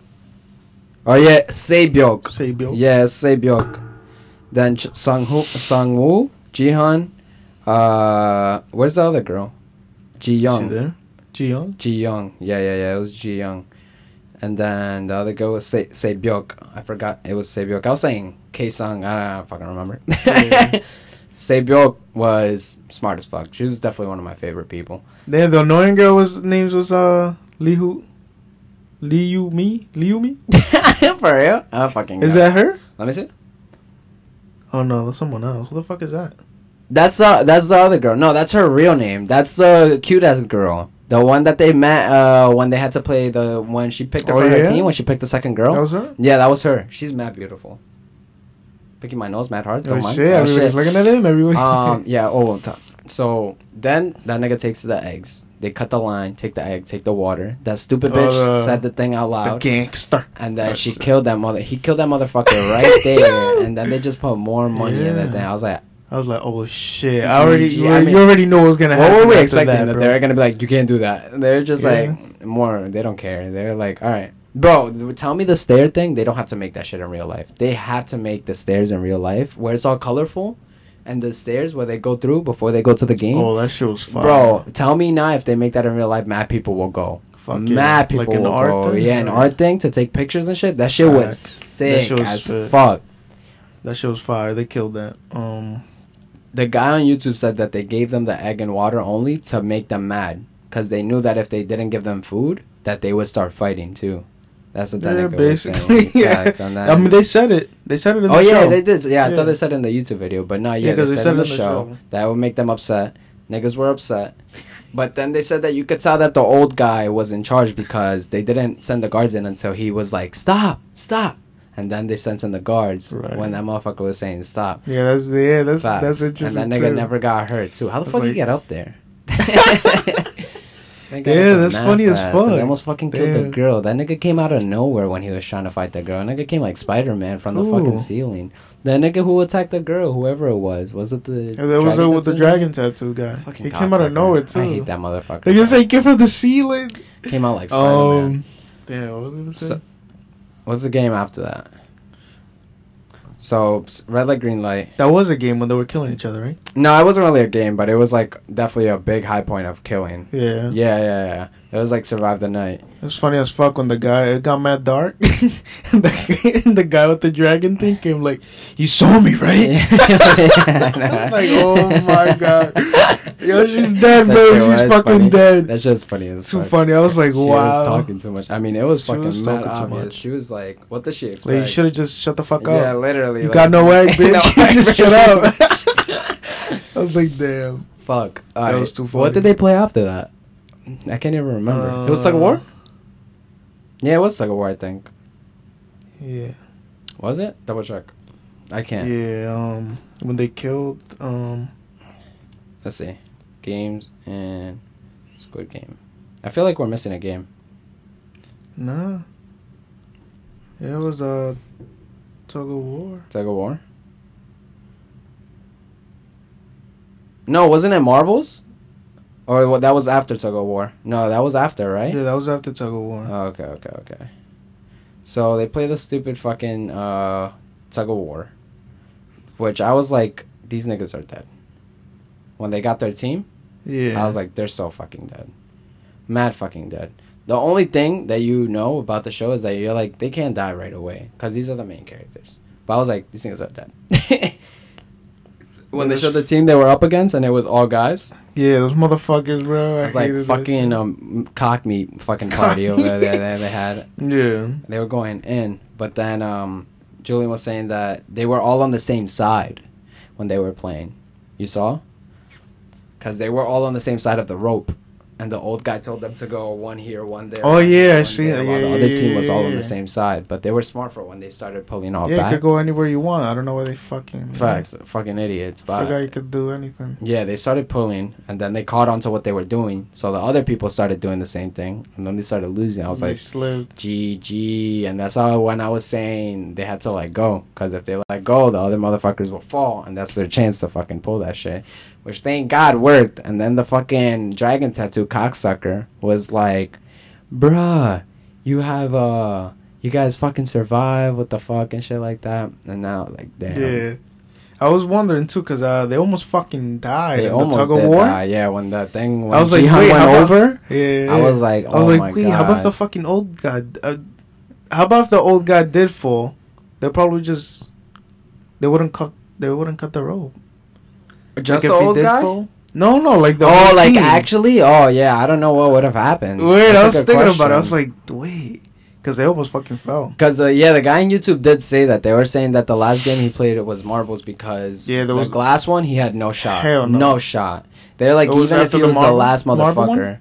Oh yeah, Seibyok. Sabiok. Yeah, Seibyok. Then Ch- Sungwoo, Sungwoo, Jihan. Uh, where's the other girl? Ji Is she Young. Ji Young. Yeah, yeah, yeah. It was Ji Young. And then the other girl was Se Seibyok. I forgot it was Seibyok. I was saying K Sung. I don't fucking remember. Yeah. <laughs> Seibyok was smart as fuck. She was definitely one of my favorite people. Then the annoying girl was names was uh Liu Liu Mi Liu Mi. <laughs> For real? I fucking. Is that her? Let me see. Oh no, that's someone else. Who the fuck is that? That's the that's the other girl. No, that's her real name. That's the cute ass girl. The one that they met uh when they had to play the when she picked her Oh, for her team when she picked the second girl. That was her. yeah, that was her. She's mad beautiful. Picking my nose mad hard. Don't Oh mind. shit! Oh, Everybody's shit. looking at him. Everybody. um <laughs> yeah, oh t- so then that nigga takes the eggs. They cut the line, take the egg, take the water. That stupid bitch the- said the thing out the loud. gangster. And then Oh, she shit. killed that mother. He killed that motherfucker right <laughs> there. And then they just put more money in that thing. I was like, I was like, oh shit! I already, I already- mean- you already know what's gonna happen. What were we expecting? That, bro. they're gonna be like, you can't do that. They're just Yeah. like more. They don't care. They're like, all right, bro. Tell me the stair thing. They don't have to make that shit in real life. They have to make the stairs in real life where it's all colorful, and the stairs where they go through before they go to the game. Oh, that shit was fire. Bro, tell me now if they make that in real life, mad people will go. Fuck mad people Like an will art go. thing? Yeah, an art thing to take pictures and shit. That shit was Facts. That sick shit was as sick. fuck. that shit was fire. They killed that. Um, the guy on YouTube said that they gave them the egg and water only to make them mad because they knew that if they didn't give them food, that they would start fighting too. That's what that yeah, basically. <laughs> yeah. On that. I mean, they said it. They said it in the show. oh the yeah, show. they did. Yeah, I thought they said it in the YouTube video, but no, yeah, Yeah, they, they said in said the in the show, show. that would make them upset. Niggas were upset. But then they said that you could tell that the old guy was in charge because they didn't send the guards in until he was like, "Stop, stop," and then they sent in the guards Right. when that motherfucker was saying "stop." Yeah, that's yeah, that's Facts. that's interesting. And that nigga too. never got hurt too. How the That's fuck you get up there? <laughs> <laughs> That Yeah, that's funny as fuck. They almost fucking killed the girl. That nigga came out of nowhere when he was trying to fight the girl. That nigga came like Spider Man from the fucking ceiling. The nigga who attacked the girl, whoever it was, was it the? Yeah, that was uh, with the dragon tattoo guy. Fucking he came out of nowhere too. I hate that motherfucker. They just like came from the ceiling. came out like <laughs> Spider Man. Um, damn, what was say? So- What's the game after that? So red light, green light. that was a game when they were killing each other, right? No, it wasn't really a game, but it was like definitely a big high point of killing. Yeah. Yeah, yeah, yeah. It was like survive the night. It was funny as fuck when the guy it got mad dark, <laughs> and, the, and the guy with the dragon thing came like, "You saw me, right?" Yeah. <laughs> I was like, <laughs> "Oh my god, yo, she's dead, That bro. She's fucking funny. dead." That's just funny as Too funny. I was like, She "Wow." was talking too much. I mean, it was She fucking was mad too obvious. much. She was like, "What does she expect?" Like, you should have just shut the fuck up. Yeah, up. literally. You like- got no egg, No bitch. egg, just shut up. I was like, "Damn." Fuck. That Alright, was too funny. What did they play after that? I can't even remember. it was Tug of Uh, War. Yeah, it was Tug of War. I think. Yeah. Was it? Double check. I can't. Yeah. Um, when they killed um. Let's see. Games and Squid Game. I feel like we're missing a game. Nah. Yeah, it was uh Tug of war. Tug of War. No, wasn't it Marbles? Or what? That was after Tug of War. No, that was after, right? Yeah, that was after tug of war. Oh, okay, okay, okay. So they play the stupid fucking uh, tug of war, which I was like, these niggas are dead. When they got their team, yeah. I was like, they're so fucking dead, mad fucking dead. The only thing that you know about the show is that you're like, they can't die right away because these are the main characters. But I was like, these niggas are dead. <laughs> when they showed the team they were up against and it was all guys, yeah, those motherfuckers, bro. I it was like hated fucking um cock meat fucking party over there that they had. <laughs> Yeah. They were going in, but then um, Julian was saying that they were all on the same side when they were playing. You saw? Because they were all on the same side of the rope, and the old guy told them to go one here, one there. Oh, one yeah, I see there, while Yeah, the other yeah, team was all on the same side, but they were smart for when they started pulling all yeah, you back. could go anywhere you want. I don't know why they fucking. Facts, fucking idiots. I forgot But you could do anything. yeah, they started pulling, and then they caught on to what they were doing. So the other people started doing the same thing, and then they started losing. I was like, slipped. GG, and that's all when I was saying they had to let go, because if they let go, the other motherfuckers will fall, and that's their chance to fucking pull that shit. Which thank God worked. And then the fucking dragon tattoo cocksucker was like, "Bruh, you have uh, you guys fucking survive. What the fuck and shit like that." And now like, damn, Yeah. I was wondering too, cause uh, they almost fucking died they in almost the tug of war. die. Yeah, when that thing when I was like, Gi-hun wait, went about- over, Yeah, I was like, I was oh like, my wait, god. how about the fucking old guy? Uh, how about if the old guy did fall? They probably just they wouldn't cut they wouldn't cut the rope. Just Like, the old guy? fall? No, no, like the oh, like team. actually? Oh, yeah. I don't know what would have happened. Wait, I was thinking about it. I was like, wait, because they almost fucking fell. because uh, yeah, the guy on YouTube did say that they were saying that the last game he played it was marbles because Yeah, the glass one he had no shot, Hell no. shot. They're like even if he the was the marble- last motherfucker.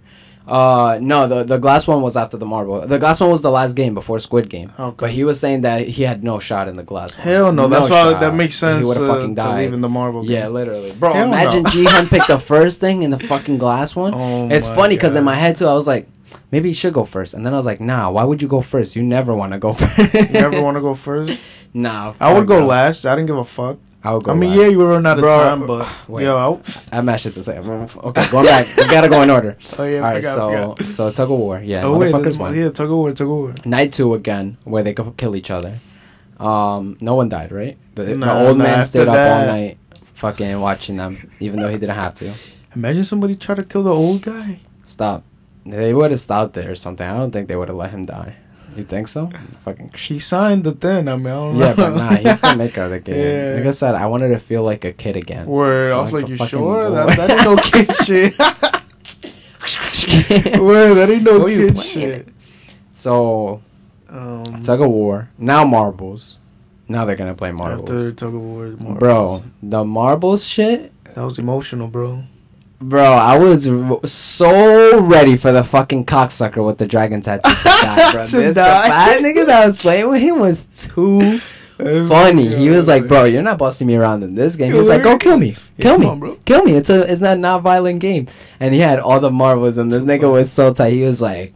Uh no, the the glass one was after the marble. The glass one was the last game before Squid Game. Okay. But he was saying that he had no shot in the glass one. Hell no, that's why that makes sense. He would've uh, fucking died. leave in the marble. Yeah, literally, bro. Hell no. imagine Gi-hun picked the first thing in the fucking glass one. Oh It's funny because in my head too, I was like, maybe you should go first, and then I was like, nah, why would you go first? You never want to go <laughs> first. You never want to go first. <laughs> Nah, I would go no. last. I didn't give a fuck. I would go. I mean, last. yeah, you were running out of Bro, time, but wait. yo, I, I have my shit to say. Okay, <laughs> going back. we gotta go in order. <laughs> oh yeah, All right, forgot, so forgot. so tug of war. Yeah, oh wait, motherfuckers this- won. yeah, tug of war, tug of war. Night two again, where they go kill each other. Um, no one died, right? The, the old nah, man stayed up all night, fucking watching them, even though he didn't have to. Imagine somebody try to kill the old guy. Stop. They would have stopped it or something. I don't think they would have let him die. You think so? Fucking. <laughs> He signed the thing. I mean, I don't know. Yeah, but nah, he's the maker of the <laughs> game. Yeah. Like I said, I wanted to feel like a kid again. Word, I was Like like, you sure? boy. That, that ain't no kid <laughs> shit. Word, that ain't no kid shit. so Um, tug of war. Now marbles. Now they're gonna play marbles. After tug of war, marbles. Bro, the marbles shit. that was emotional, bro. Bro, I was r- so ready for the fucking cocksucker with the dragon tattoo to die, <laughs> bro. To this die. the fat nigga that was playing with him was too <laughs> funny. He was like, "Bro, you're not bossing me around in this game." He was like, "Go kill me, kill me, on, kill me." It's a it's not not violent game. And he had all the marbles, and this nigga was so tight. He was like,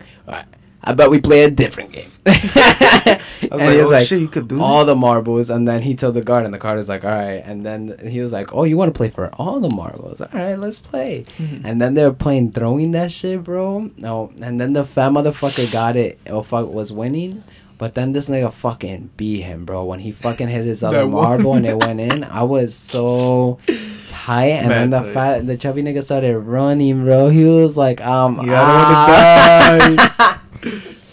Bet we play a different game." <laughs> <laughs> And like, he was oh like, shit, you could do all the marbles, and then he told the guard, and the guard was like, "All right." And then he was like, "Oh, you want to play for all the marbles? All right, let's play." Mhm. And then they were playing throwing that shit, bro. No, and then the fat motherfucker got it. Oh fuck was winning. But then this nigga fucking beat him, bro. When he fucking hit his <laughs> other marble and it went in, I was so tight. And then the tight. fat, the chubby nigga started running, bro. He was like, um, He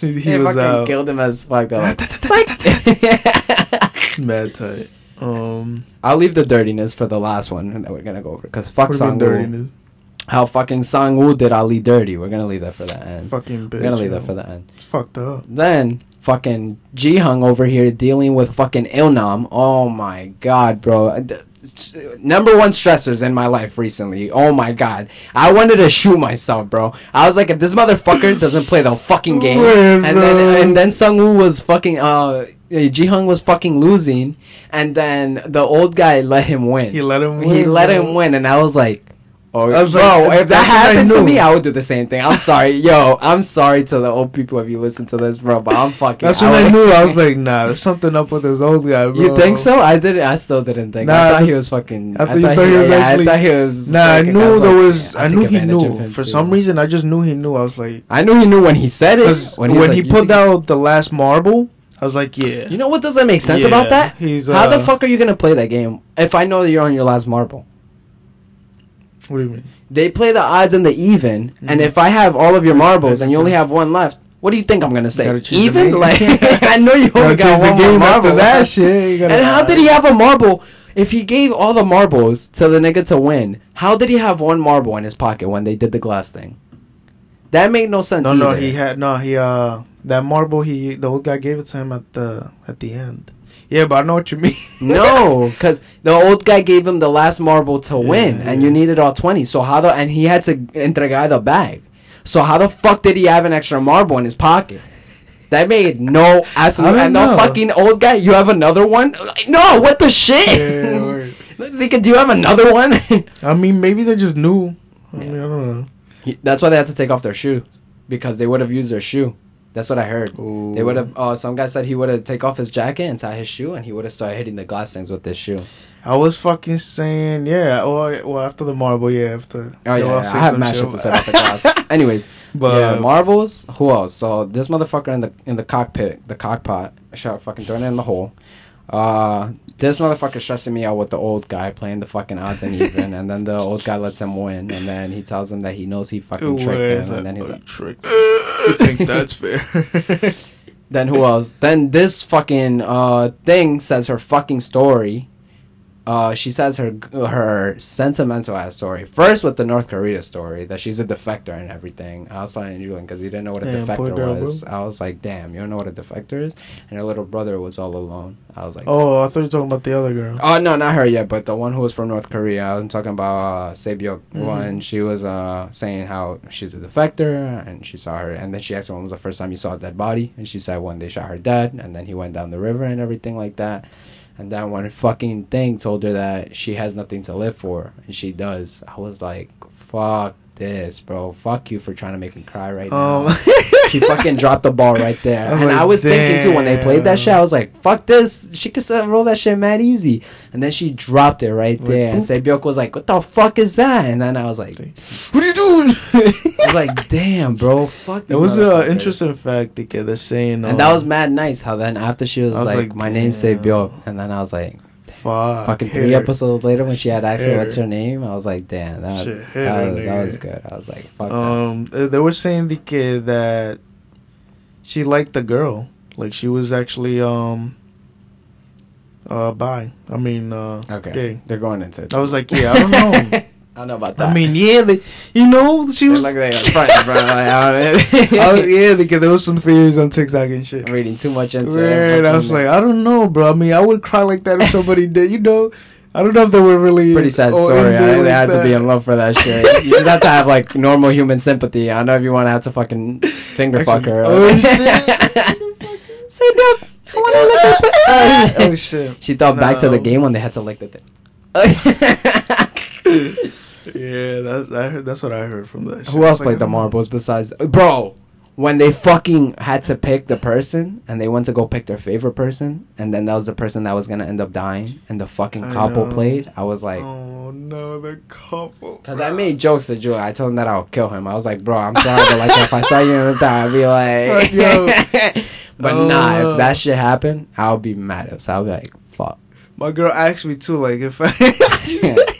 <laughs> he, He was fucking out. killed him as fuck. <laughs> Like, <laughs> Mad tight. Um, I'll leave the dirtiness for the last one that we're gonna go over because fuck what do you Song mean dirtiness? How fucking Sang-woo did Ali dirty. We're gonna leave that for the end. Fucking bitch. We're gonna leave yo. that for the end. It's fucked up. Then fucking Gi-hun over here dealing with fucking Ilnam. Oh my god, bro. Number one stressors in my life recently. Oh my god. I wanted to shoot myself, bro. I was like, if this motherfucker doesn't play the fucking game, and then and then Sang-woo was fucking uh. Gi-hun was fucking losing, and then the old guy let him win. He let him He let bro. him win, and I was like, Oh, I was bro, like, if that when I happened to me, I would do the same thing. I'm sorry, yo. I'm sorry to the old people if you listen to this, bro. But I'm fucking. That's when I would- knew. I was <laughs> like, nah, there's something up with this old guy, bro. You think so? I didn't. I still didn't think. I Nah, thought he was fucking. I thought you thought he was yeah, actually- I thought he was. Nah, I like, knew was there like, was. I'll I knew he knew. For too. some reason, I just knew he knew. I was like, I knew he knew when he said it. when, he like, you pulled out the last marble, I was like, yeah. You know what doesn't make sense Yeah, about that? He's How the uh, fuck are you gonna play that game if I know that you're on your last marble? What do you mean? They play the odds and the even, and Mhm. if I have all of your marbles and you only have one left, what do you think I'm gonna say? Gotta change the Even? Like <laughs> I know you only got one more marble. that shit. And how did he have a marble? If he gave all the marbles to the nigga to win, how did he have one marble in his pocket when they did the glass thing? That made no sense. No, no, he had no. He uh, that marble. He the old guy gave it to him at the at the end. Yeah, but I know what you mean. <laughs> No, because the old guy gave him the last marble to win, Yeah, and yeah. you needed all twenty. So how the and he had to entregar the bag. So how the fuck did he have an extra marble in his pocket? That made no absolute. And the fucking old guy, you have another one? Like, No, what the shit? Yeah, word. <laughs> Like, do you have another one? <laughs> I mean, maybe they just knew. I mean, I don't know. That's why they had to take off their shoe because they would have used their shoe. That's what I heard. They would have. Uh, some guy said he would have take off his jacket and tie his shoe, and he would have started hitting the glass things with this shoe. I was fucking saying, yeah. Well, well, after the marble, yeah. After. Oh yeah, yeah, I have mad shit to say about the <laughs> glass. Anyways, But yeah, marbles. Who else? So this motherfucker in the in the cockpit, the cockpot, shot fucking throwing it in the hole. Uh, this motherfucker stressing me out with the old guy playing the fucking odds and even, and then the old guy lets him win, and then he tells him that he knows he fucking tricked him, and then he's like, trick? <laughs> you think that's fair? <laughs> then who else? Then this fucking uh thing says her fucking story. Uh, she says her her sentimental ass story first with the North Korea story that she's a defector and everything. I was telling Julian because he didn't know what a Damn, defector girl, was. bro. I was like, damn, you don't know what a defector is? And her little brother was all alone. I was like, oh, I thought you were talking about the other girl. Oh no, not her yet, but the one who was from North Korea. I'm talking about uh, Sae-byeok Mhm. one. She was uh, saying how she's a defector, and she saw her, and then she asked her when was the first time you saw a dead body, and she said when they shot her dad, and then he went down the river and everything like that. And then one fucking thing told her that she has nothing to live for, and she does. I was like, fuck this, bro. Fuck you for trying to make me cry right now Um, she fucking dropped the ball right there. <laughs> I was and like, I was thinking too when they played that shit, I was like, "Fuck this!" She could roll that shit mad easy. And then she dropped it right Like, there. And boop. Sae-byeok was like, "What the fuck is that?" And then I was like, what are you doing? <laughs> I was like, damn, bro, fuck." It was an interesting fact that they're saying. And that um, was mad nice. How then after she was, was like, like, "My name's damn. Sae-byeok," and then I was like, fuck. fucking three her. episodes later when she had asked her what's her. name, I was like, "Damn, that, Shit, hit that, was, that was good." I was like, "Fuck." Um, uh, they were saying the kid that she liked the girl, like she was actually um, uh, bi. I mean, uh, Okay, gay. they're going into it. I was like, yeah, I don't know. <laughs> I don't know about that. I mean, yeah, they, you know, she was. like they got front, bro. Like, I don't- I was- yeah, because there was some theories on TikTok and shit. I'm reading too much into Weird. I was like, I don't know, bro. I mean, I would cry like that if <laughs> somebody did. You know, I don't know if they were really pretty sad oh, story. I it they had to be in love for that shit. you just have to have like normal human sympathy. I don't know if you want to have to fucking finger fuck her. Oh shit! <laughs> Say no. I wanna lick her butt. oh shit! She thought back to the game when they had to lick the thing. <laughs> Yeah, that's I heard. That's what I heard from that. shit. Who else like, played the marbles besides bro? When they fucking had to pick the person and they went to go pick their favorite person, and then that was the person that was gonna end up dying, and the fucking I couple know. played. I was like, oh no, the couple. Cause I made jokes to Julie. I told him that I would kill him. I was like, bro, I'm sorry, but like if I saw you in the dark, I'd be like, Yo. <laughs> but nah, Oh. if that shit happened, I'll be mad. So I'll be like, fuck. My girl asked me too, like if I. <laughs> <laughs>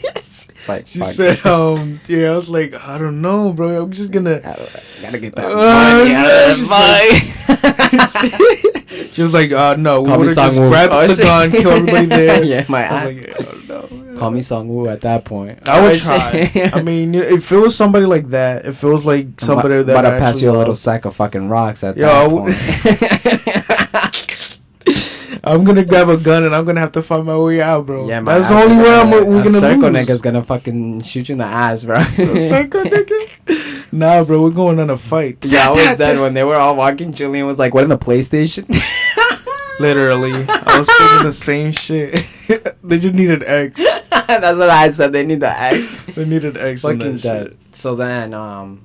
Like, she fuck. said, um, yeah. I was like, I don't know, bro. I'm just gonna. I gotta get that Uh, money out of no, that. <laughs> She was like, uh, no, we Call me would just grabbed Oh, the gun, kill everybody <laughs> there. yeah, my I was like, yeah, I don't know. Call me Sangwoo at that point. I would Oh, try. I <laughs> mean, if it was somebody like that, if it was like I'm somebody about, that about I to pass you a little sack of fucking rocks at Yo, that point. I'm gonna grab a gun and I'm gonna have to find my way out, bro. yeah, that's the only way I'm, gonna- we're gonna circle lose. nigga's gonna fucking shoot you in the ass, bro. Circle nigga. <laughs> Nah, bro, we're going on a fight. Yeah, I was dead when they were all walking. Julian was like, "What in the PlayStation?" <laughs> Literally, I was thinking the same shit. <laughs> they just needed X. That's what I said. They need the X. They needed X in fucking that dead. shit. So then, um,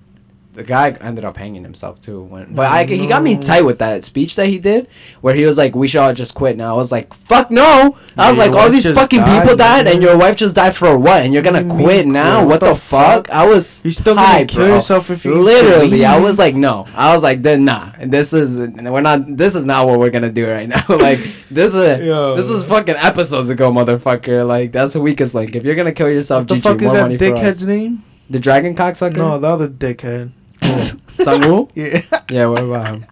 the guy ended up hanging himself too. When, but I, he got me tight with that speech that he did, where he was like, "We should all just quit." Now I was like, "Fuck no!" I was Yeah, like, "All these fucking died, people died, and your wife just died for what? And you're gonna you quit now? quit? What, the, fuck? I was You still gonna hyped, kill bro. yourself if you Literally, I was like, "No." I was like, "Then nah, this is we're not. This is not what we're gonna do right now. <laughs> like this is Yo. this is fucking episodes ago, motherfucker. Like that's the weakest link. If you're gonna kill yourself, What the GG, fuck is that money for us. dickhead's name? The dragon cocksucker? No, the other dickhead. <laughs> Sangwoo? Yeah. Yeah, what about him?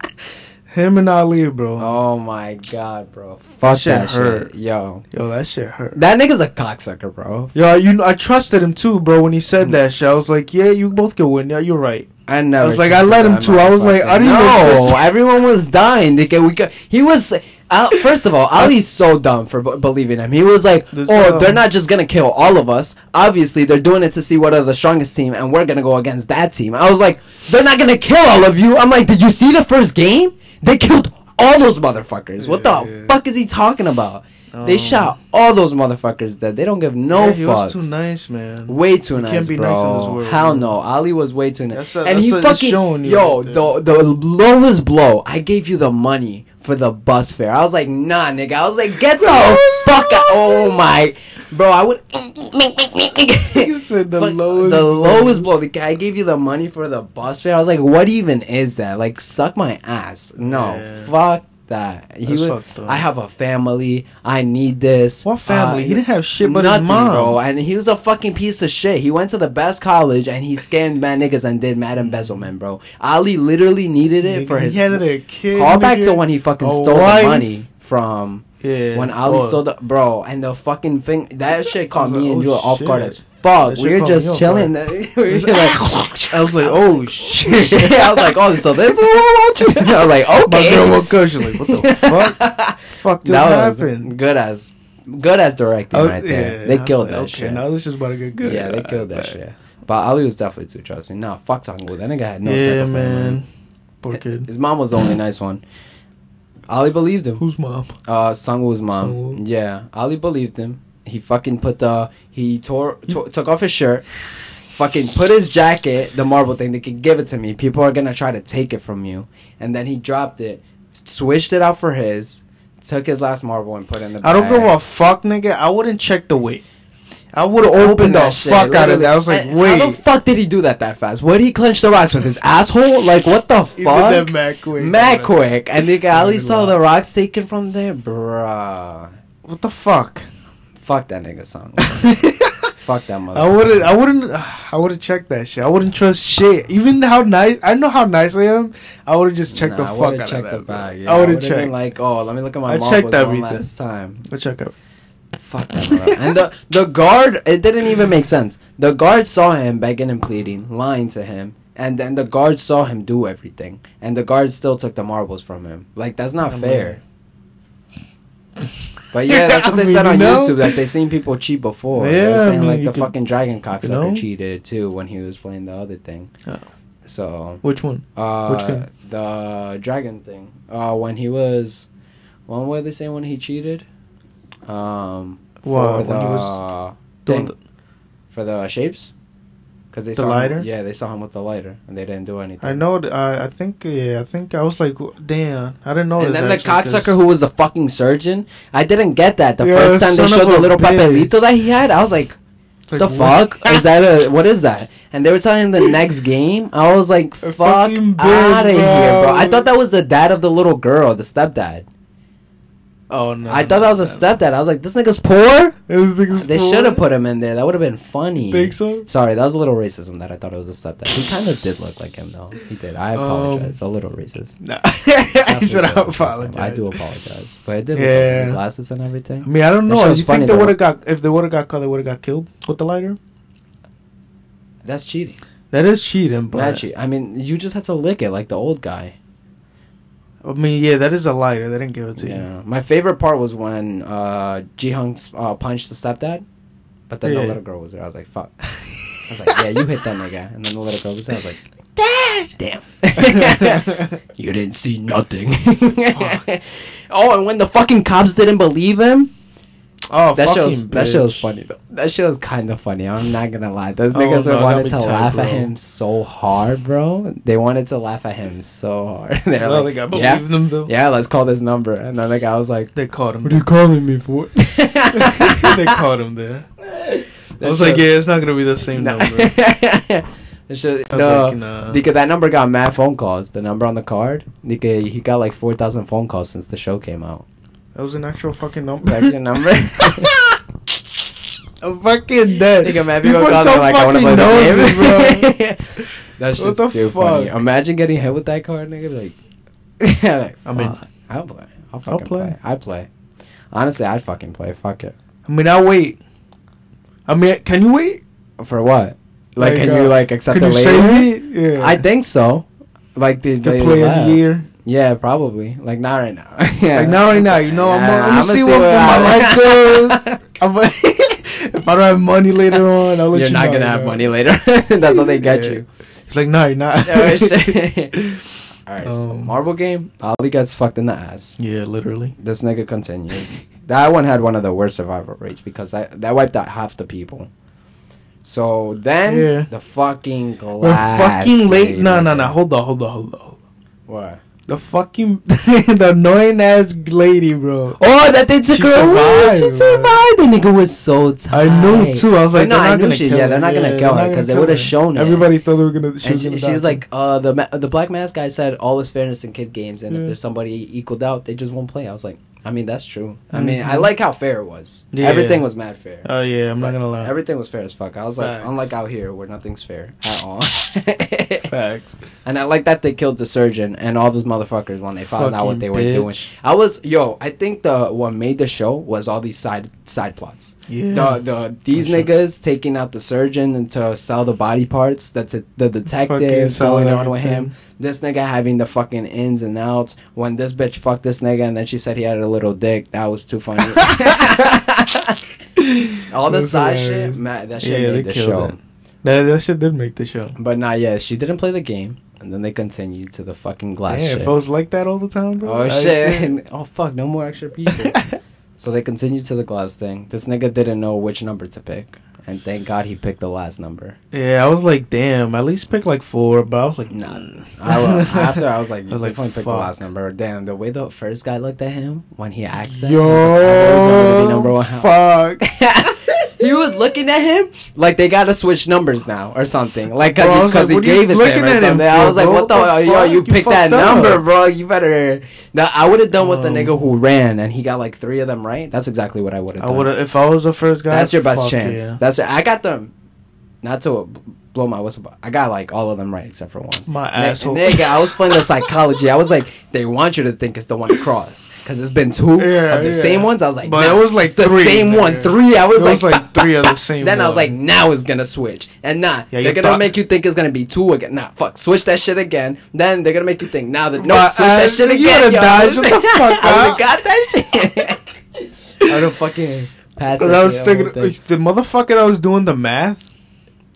Him and Ali, bro. Oh my god, bro. Fuck shit that hurt. shit. Yo. Yo, that shit hurt. That nigga's a cocksucker, bro. Yo, you know, I trusted him too, bro. When he said that shit, I was like, "Yeah, you both can win. Yeah, you're right." I never. I was like, I let him too. I was like, I didn't know. Everyone was dying. They we he was. Uh, first of all, Ali's so dumb for b- believing him. He was like, There's, "Oh, um, they're not just gonna kill all of us. Obviously, they're doing it to see what are the strongest team, and we're gonna go against that team." I was like, "They're not gonna kill all of you." I'm like, "Did you see the first game? They killed all those motherfuckers. what the Yeah, fuck is he talking about? they Um, shot all those motherfuckers dead. They don't give no yeah, he fucks. was too nice, man. Way too You nice, can't be bro. nice in this world, Hell man. no, Ali was way too nice. That's a- and he that's a- it's fucking showing you yo right the the lowest blow. I gave you the money for the bus fare. I was like, nah, nigga. I was like, get the <laughs> oh, fuck out. Oh my, bro. I would. <laughs> You said the lowest. the lowest blow. The guy gave you the money for the bus fare. I was like, what even is that? Like, suck my ass. No, Yeah. fuck that. He was. I have a family. I need this. What family? Uh, he didn't have shit but Nothing, his mom. bro. And he was a fucking piece of shit. He went to the best college and he scammed mad niggas and did mad embezzlement, bro. Ali literally needed it Nigga, for his. He had a kid. Call back to when he fucking stole wife. the money from Yeah. when Ali stole the bro and the fucking thing that shit caught me like, and oh, Drew off guard as fuck. That We <laughs> were just chilling. guard. we were like, <laughs> I was like, oh <laughs> shit. I was like, oh, so this is what we're watching. I was like, okay. My okay. girl woke up. She's like, what the fuck? Fuck just that was happened? good as good as directing I- right there. Oh, yeah, they killed like, that okay, shit. now this is about to get good. Yeah, they killed that bet. shit. But Ali was definitely too trusting. No, fuck Sangwoo. That nigga had no type yeah, of family. man. Poor kid. His mom was the only nice one. Ali believed him. Who's mom? Uh, Sangwoo's mom. Sangwoo? Yeah, Ali believed him. He fucking put the he tore to- took off his shirt, fucking put his jacket, the marble thing. They could give it to me. People are gonna try to take it from you, and then he dropped it, switched it out for his, took his last marble and put it in the. I don't give a fuck, nigga. I wouldn't check the weight. I would have Open opened the shit, fuck out of literally. that. I was like, wait. How the fuck did he do that that fast? What did he clench the rocks with his asshole? Like what the He did fuck? that mad quick. Mad quick, and the guy Ali saw the rocks taken from there, bruh. What the fuck? Fuck that nigga son. <laughs> Fuck that mother. I wouldn't. I wouldn't. I would have checked that shit. I wouldn't trust shit. Even how nice. I know how nice I am. I would have just checked Nah, the I fuck out checked of the that. bag. Yeah, I would have checked. been like, oh, let me look at my I checked everything. last time. I check out. Fuck that. and the the guard, it didn't even make sense. The guard saw him begging and pleading, lying to him. And then the guard saw him do everything, and the guard still took the marbles from him. Like that's not I fair. But yeah, that's what I they mean, said you on know? YouTube that they seen people cheat before. they Yeah, were I saying mean, like the fucking dragon cocksucker know? cheated too when he was playing the other thing. Oh. So Which one? uh, Which game? the dragon thing. Uh, when he was, when were they saying when he cheated? Um, Wow, for the was thing, doing for the shapes, because they The saw lighter? Him, yeah, they saw him with the lighter, and they didn't do anything. I know. th- I I think. Yeah. I think I was like, damn. I didn't know. And then the actually, 'cause- cocksucker who was the fucking surgeon, I didn't get that the Yeah, first time they showed the little bitch. papelito that he had. I was like, like, the what? fuck is that? A what is that? And they were telling the next <laughs> game. I was like, fuck out of here, bro. I thought that was the dad of the little girl, the stepdad. Oh no. I thought that was a no. stepdad. I was like, this nigga's poor. This nigga's They should have put him in there. That would have been funny. Think so? Sorry, that was a little racism that I thought it was a stepdad. He kind of did look like him though. He did. I Um, apologize. a little racist. No. I Definitely said I did look apologize. I do apologize, but it did. Look Yeah. like him. glasses and everything. I mean, I don't know. You funny, think they would have got if they would have got caught, they would have got killed with the lighter? That's cheating. That is cheating, but Not cheat. I mean, you just had to lick it like the old guy. I mean, yeah, that is a lighter. They didn't give it to you. Yeah. My favorite part was when uh, Gi-hun uh, punched the stepdad, but then Yeah. the little girl was there. I was like, fuck. I was like, yeah, you hit that nigga. And then the little girl was there. I was like, Dad! Damn. <laughs> you didn't see nothing. <laughs> oh, and when the fucking cops didn't believe him, Oh, That show's that show's bitch. funny though. That show's kind of funny. I'm not gonna lie. Those Oh, niggas no, were wanted to tight, laugh at him so hard, bro. They wanted to laugh at him so hard. <laughs> They're like, think I believe yeah, them though. yeah, let's call this number. And then the guy was like, They called him. "What are you calling me for?" <laughs> <laughs> they called him there. I was like, yeah, it's not gonna be the same Nah. number. No, like, nah. because that number got mad phone calls. The number on the card, nigga, he got like four thousand phone calls since the show came out. That was an actual fucking <laughs> number. That's your number. <laughs> I'm fucking dead. Nigga, man, people, People call are so me like I want to play fucking the game, bro. <laughs> That shit's What the too funny. Imagine getting hit with that card, nigga. Like, like I mean, fuck, I'll play. I'll fucking play. play. I play. Honestly, I'd fucking play. Fuck it. I mean, I'll wait. I mean, can you wait? For what? Like, can uh, you like accept can it you later? save it? Yeah. I think so. Like the to they play in left. a year. Yeah, probably. Like not right now. <laughs> yeah. Like not right now, you know. I'm Yeah, gonna, I'm I'ma see, what, what my life goes. <laughs> I'm <laughs> if I don't have money later on, I'll let You're you not know, gonna have know. money later. That's how they get Yeah. you. It's like no, you're not. Oh, shit. All right, so Um, marble game. Ali gets fucked in the ass. yeah, literally. This nigga continues. that one had one of the worst survival rates because that that wiped out half the people. So then Yeah. the fucking glass. We're fucking late. lady. No, no, no. Hold on, hold on. hold on. What? The fucking <laughs> the annoying ass lady, bro. Oh, that they took She her away. She survived. The nigga was so tight. I knew too. I was like, no, I not knew gonna she. Yeah, they're not gonna kill her because they would have shown it. Everybody thought they were gonna. She and was she, gonna she was like, uh, the ma- the black mask guy said all is fairness in kid games, and if Yeah. there's somebody equaled out, they just won't play. I was like, I mean, that's true. I mean, I Mhm. like how fair it was. Yeah. Everything was mad fair. Oh yeah, I'm not gonna lie. Everything was fair as fuck. I was like, unlike out here where nothing's fair at all. <laughs> Facts. <laughs> and I like that they killed the surgeon and all those motherfuckers when they found out what Fucking they were doing. I was yo. I think the what made the show was all these side side plots. Yeah. The the these sure. niggas taking out the surgeon and to sell the body parts. That's it. The detective going on with him. This nigga having the fucking ins and outs. When this bitch fucked this nigga and then she said he had a little dick. That was too funny. <laughs> all the side hilarious. shit, man. That shit Yeah, made the show. it. That, that shit did make the show. But not yet. She didn't play the game, and then they continued to the fucking glass yeah, shit. if I was like that all the time, bro. oh I shit! <laughs> oh fuck! No more extra people. <laughs> so they continued to the glass thing. This nigga didn't know which number to pick, and thank God he picked the last number. yeah, I was like, damn. At least pick like four, but I was like, Nah. nah. I, after I was like, <laughs> you I was like, definitely picked the last number. Damn, the way the first guy looked at him when he asked him, he was like, "I always wanted to be Yo, number one." fuck. <laughs> he was looking at him like they gotta switch numbers now or something. Like Bro, cause he, like, he gave it to him or him. I was like, what the, the yo, you You picked that up. number, bro. You better. Now I would have done the Um, nigga who ran and he got like three of them right. That's exactly what I would have I done. would have if I was the first guy. That's your best chance. yeah. That's I got them. Not to blow my whistle, but I got like all of them right except for one. My Ni- asshole. Nigga, I was <laughs> playing the psychology. I was like, they want you to think it's the one across because it's been two Yeah, of the yeah. same ones. I was like, But it was like the same one. Three. I was like, was like bah, three of bah. the <laughs> same Then I was like, now it's gonna switch, and nah, Yeah, you they're gonna thought- make you think it's gonna be two again. Nah, fuck, switch that shit again. Then they're gonna make you think now that no, My switch that shit you again. would've yo. died. Shut the <laughs> fuck I got that shit. I don't fucking pass. I was shit, thinking the motherfucker that was doing the math,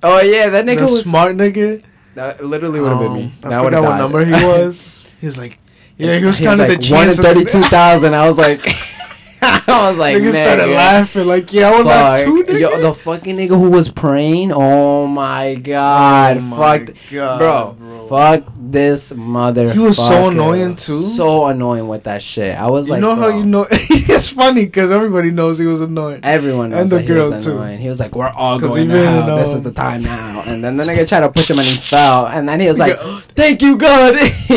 Oh yeah, that nigga the was smart nigga. That literally would have been me. um, I I forgot what number he was. <laughs> He was like, yeah, he was kind of like the one in thirty-two thousand. I was like, <laughs> <laughs> I was like, Niggas started laughing like, yeah, I was like Fuck. two nigga. Yo, the fucking nigga who was praying. Oh my god. Oh my fuck. God, bro, bro. Fuck this mother. He was so annoying, too. So annoying with that shit. I was you like, you know how you know? it's funny because everybody knows he was annoying. Everyone knows And the that he was girl, too. annoying. He was like, "We're all going to hell. This is the time now." And then the nigga tried to push him and he fell. And then he was <laughs> like, "Thank you, God." <laughs>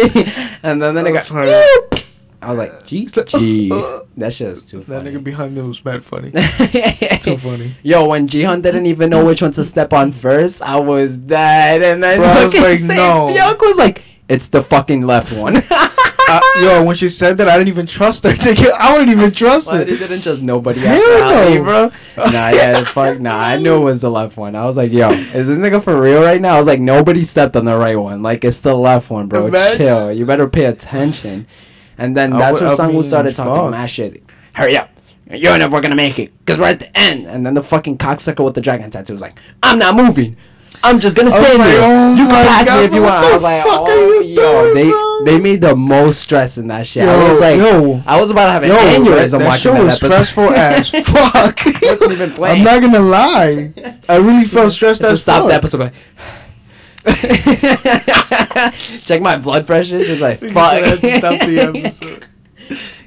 and then the nigga, was funny. "Eep." I was like, "Gee, like, gee." uh, that shit is too funny. That funny. nigga behind me was mad funny. <laughs> Too funny. Yo, when Gi-hun didn't even know which one to step on first, I was dead. And then Bro, I was fucking like, Saint no. Bjork was like, "It's the fucking left one." <laughs> Uh, yo, when she said that, I didn't even trust her. <laughs> I wouldn't even trust Why her. they didn't trust nobody Hell after Ali, no. bro? Nah, yeah, fuck, nah. I knew it was the left one. I was like, yo, is this nigga for real right now? I was like, nobody stepped on the right one. Like, it's the left one, bro. Imagine- Chill. You better pay attention. And then that's would- where mean, started talking mad shit. Hurry up. You're never gonna make it. Because we're at the end. And then the fucking cocksucker with the dragon tattoo was like, I'm not moving. I'm just gonna stay oh like, here. oh you can pass God, me if you want. I was like, oh, you yo, doing, they bro? They made the most stress in that shit. I was like, yo, I was about to have an yo, that, aneurysm that watching show that was episode. stressful <laughs> as fuck. Wasn't even playing. I'm not gonna lie. I really felt stressed as stop fuck. the episode. <laughs> Check my blood pressure. Just like <laughs> fuck. should have to stop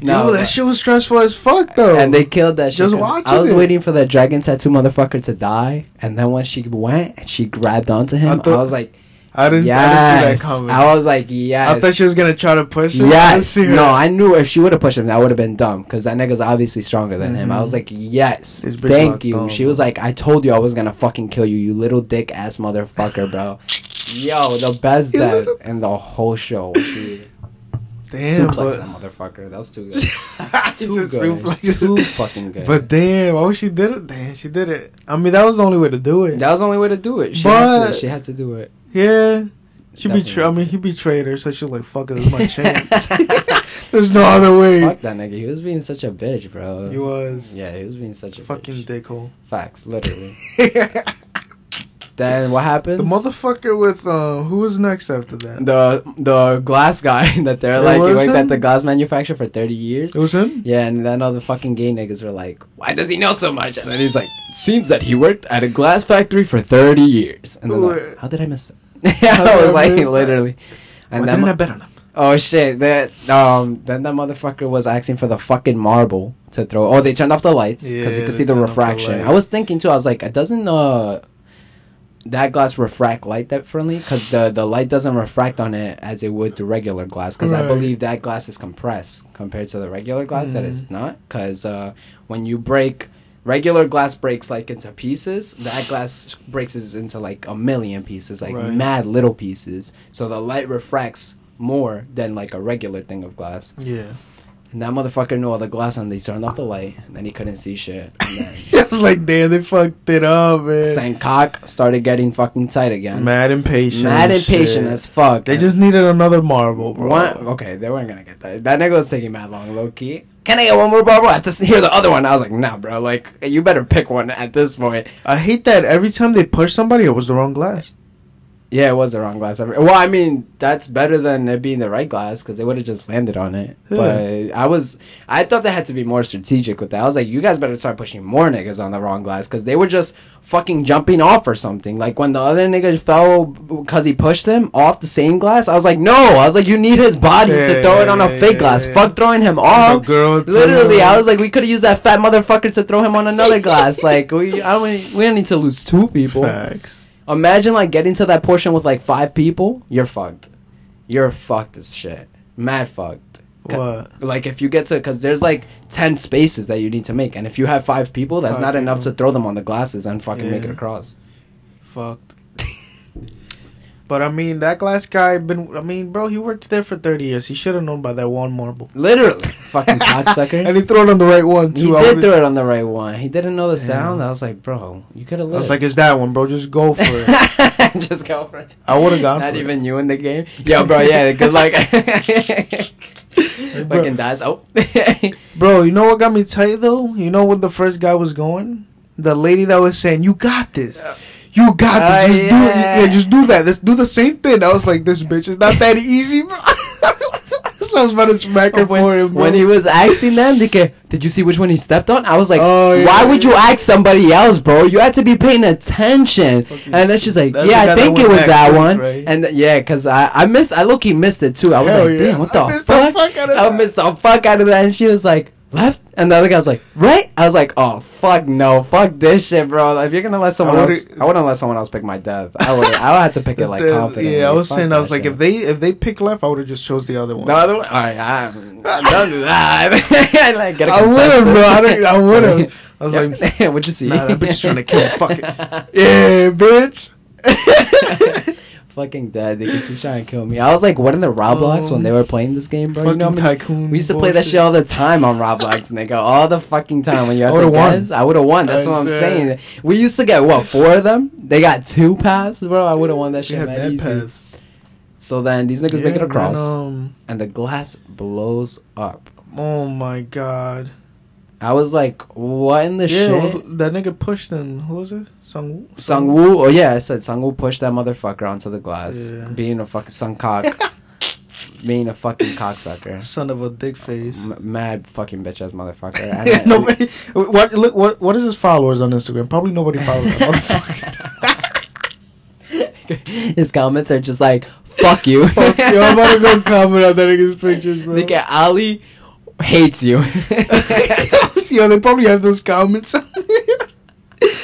no, Yo, that shit was stressful as fuck though. and they killed that shit. Just 'cause watching I was it. waiting for that dragon tattoo motherfucker to die, and then when she went and she grabbed onto him, I, I thought- was like, I didn't, yes. I didn't see that coming. I was like, yes. I thought she was gonna try to push him. I Yes. see. No, I knew if she would have pushed him, that would have been dumb because that nigga's obviously stronger than him. I was mm-hmm. like, yes, thank you. on, she was like, I told you I was gonna fucking kill you, you little dick ass motherfucker, bro. Yo, the best little- in the whole show. She Damn, suplexed but, that motherfucker. That was too good. <laughs> Too good. suplex. Too fucking good. But damn, oh, she did it. Damn, she did it. I mean, that was the only way to do it. that was the only way to do it. She, had, to, she had to do it. Yeah. She Definitely. betrayed. I mean, he betrayed her, so she's like, "Fuck it, this is my <laughs> chance." <laughs> There's no other way. Fuck that nigga. He was being such a bitch, bro. He was Yeah, he was being such a fucking bitch. dickhole. Facts, literally. the <laughs> then what happens? The motherfucker with uh, who was next after that? the the glass guy that they're It like he worked him? at the glass manufacturer for 30 years. It was him. Yeah, and then all the fucking gay niggas were like, "Why does he know so much?" And then he's like, "Seems that he worked at a glass factory for 30 years." And then like, how did I miss that? Did <laughs> I was like, that? literally. Why And didn't I bet on him? oh shit, that um, then that motherfucker was asking for the fucking marble to throw. Oh, they turned off the lights because you could see the off the refraction. I was thinking too. I was like, it doesn't uh that glass refract light differently? Because the the light doesn't refract on it as it would the regular glass. Because I believe that glass is compressed compared to the regular glass. That Mm. it's not. Because uh, when you break regular glass breaks like into pieces, that glass breaks is into like a million pieces, like Right. mad little pieces. So the light refracts more than like a regular thing of glass. Yeah. And that motherfucker knew all the glass and They turned off the light, and then he couldn't see shit. And then <laughs> I was like, damn, they fucked it up, man. Saint cock started getting fucking tight again. Mad impatient. Mad impatient shit. as fuck. They just needed another marble, bro. One, okay, they weren't gonna get that. That nigga was taking mad long, low key. Can I get one more marble? I have to hear the other one. I was like, nah, bro. Like, you better pick one at this point. I hate that every time they push somebody, it was the wrong glass. Yeah, it was the wrong glass. Well, I mean, that's better than it being the right glass because they would have just landed on it. Yeah. But I was, I thought they had to be more strategic with that. I was like, you guys better start pushing more niggas on the wrong glass because they were just fucking jumping off or something. Like when the other nigga fell because he pushed him off the same glass, I was like, no. I was like, you need his body Yeah, to throw it on a yeah, fake glass. Fuck throwing him off. Literally, I was like, we could have used that fat motherfucker to throw him on another <laughs> glass. Like, we, I don't, we don't need to lose two people. Facts. Imagine like getting to that portion with like five people. You're fucked. You're fucked as shit. Mad fucked. What? Like if you get to, because there's like ten spaces that you need to make, and if you have five people, that's Five not enough to throw them on the glasses and fucking make it across. Fucked. But I mean, that glass guy been. I mean, bro, he worked there for thirty years. He should have known about that one marble. Literally, <laughs> fucking cocksucker. <laughs> And he threw it on the right one too. I did throw it on the right one. He didn't know the Damn. sound. I was like, bro, you could have I was like, "It's that one, bro. Just go for it." <laughs> Just go for it. I would have gone Not even it. you in the game. Yo, bro, yeah, good luck. Fucking dies. Oh. Bro, you know what got me tight though? You know when the first guy was going? The lady that was saying, "You got this." You got this. Just do it. yeah. Yeah, just do that. Let's do the same thing. I was like, this bitch is not that easy, bro. <laughs> I was about to smack her when, for him, bro. when he was asking them, ca- did you see which one he stepped on? I was like, Oh, yeah, why would you ask somebody else, bro? You had to be paying attention. And then she's like, That's yeah, I think it was that first, one. right? And th- yeah, cause I I missed I low key missed it too. I was Hell like, yeah. damn, what the missed the fuck? fuck I missed the fuck out of that. And she was like, left, and the other guy was like, right. I was like, oh fuck no, fuck this shit, bro. If you're gonna let someone I else, I wouldn't let someone else pick my death. I would I would have to pick it like The- confidently. Yeah, I was Fuck saying, I was like, shit. if they if they pick left, I would have just chose the other one. The other one? Alright, I, <laughs> don't do that. <laughs> like, get a I would have, bro. I, I would have. <laughs> I was like, like, what'd you see? Nah, that bitch is trying to kill me. Fuck it. yeah, bitch. Fucking dead, nigga. She's trying to kill me. I was like, what in the Roblox when they were playing this game, bro? You Fucking know, many- tycoon. we used to play that shit all the time on Roblox, <laughs> nigga. All the fucking time when you had I to guess. I would have won. That's I what I'm said. saying. We used to get what four of them. They got two paths, bro. I would have won that shit had easy. So then these niggas make it across, then, um, and the glass blows up. oh my god. I was like, what in the yeah, shit? who- that nigga pushed in. Who was it? Sung Sang-woo, oh yeah, I said Sang-woo pushed that motherfucker onto the glass, Yeah. being a fucking Sung cock. <laughs> being a fucking cocksucker. Son of a dick face. M- mad fucking bitch ass motherfucker. <laughs> I- nobody. What? Look. What? What is his followers on Instagram? Probably nobody follows that motherfucker. <laughs> his comments are just like, fuck you. Fuck you, I'm about to go comment on that nigga's pictures, bro. Look at Ali hates you. <laughs> <laughs> Yo, they probably have those comments. on there.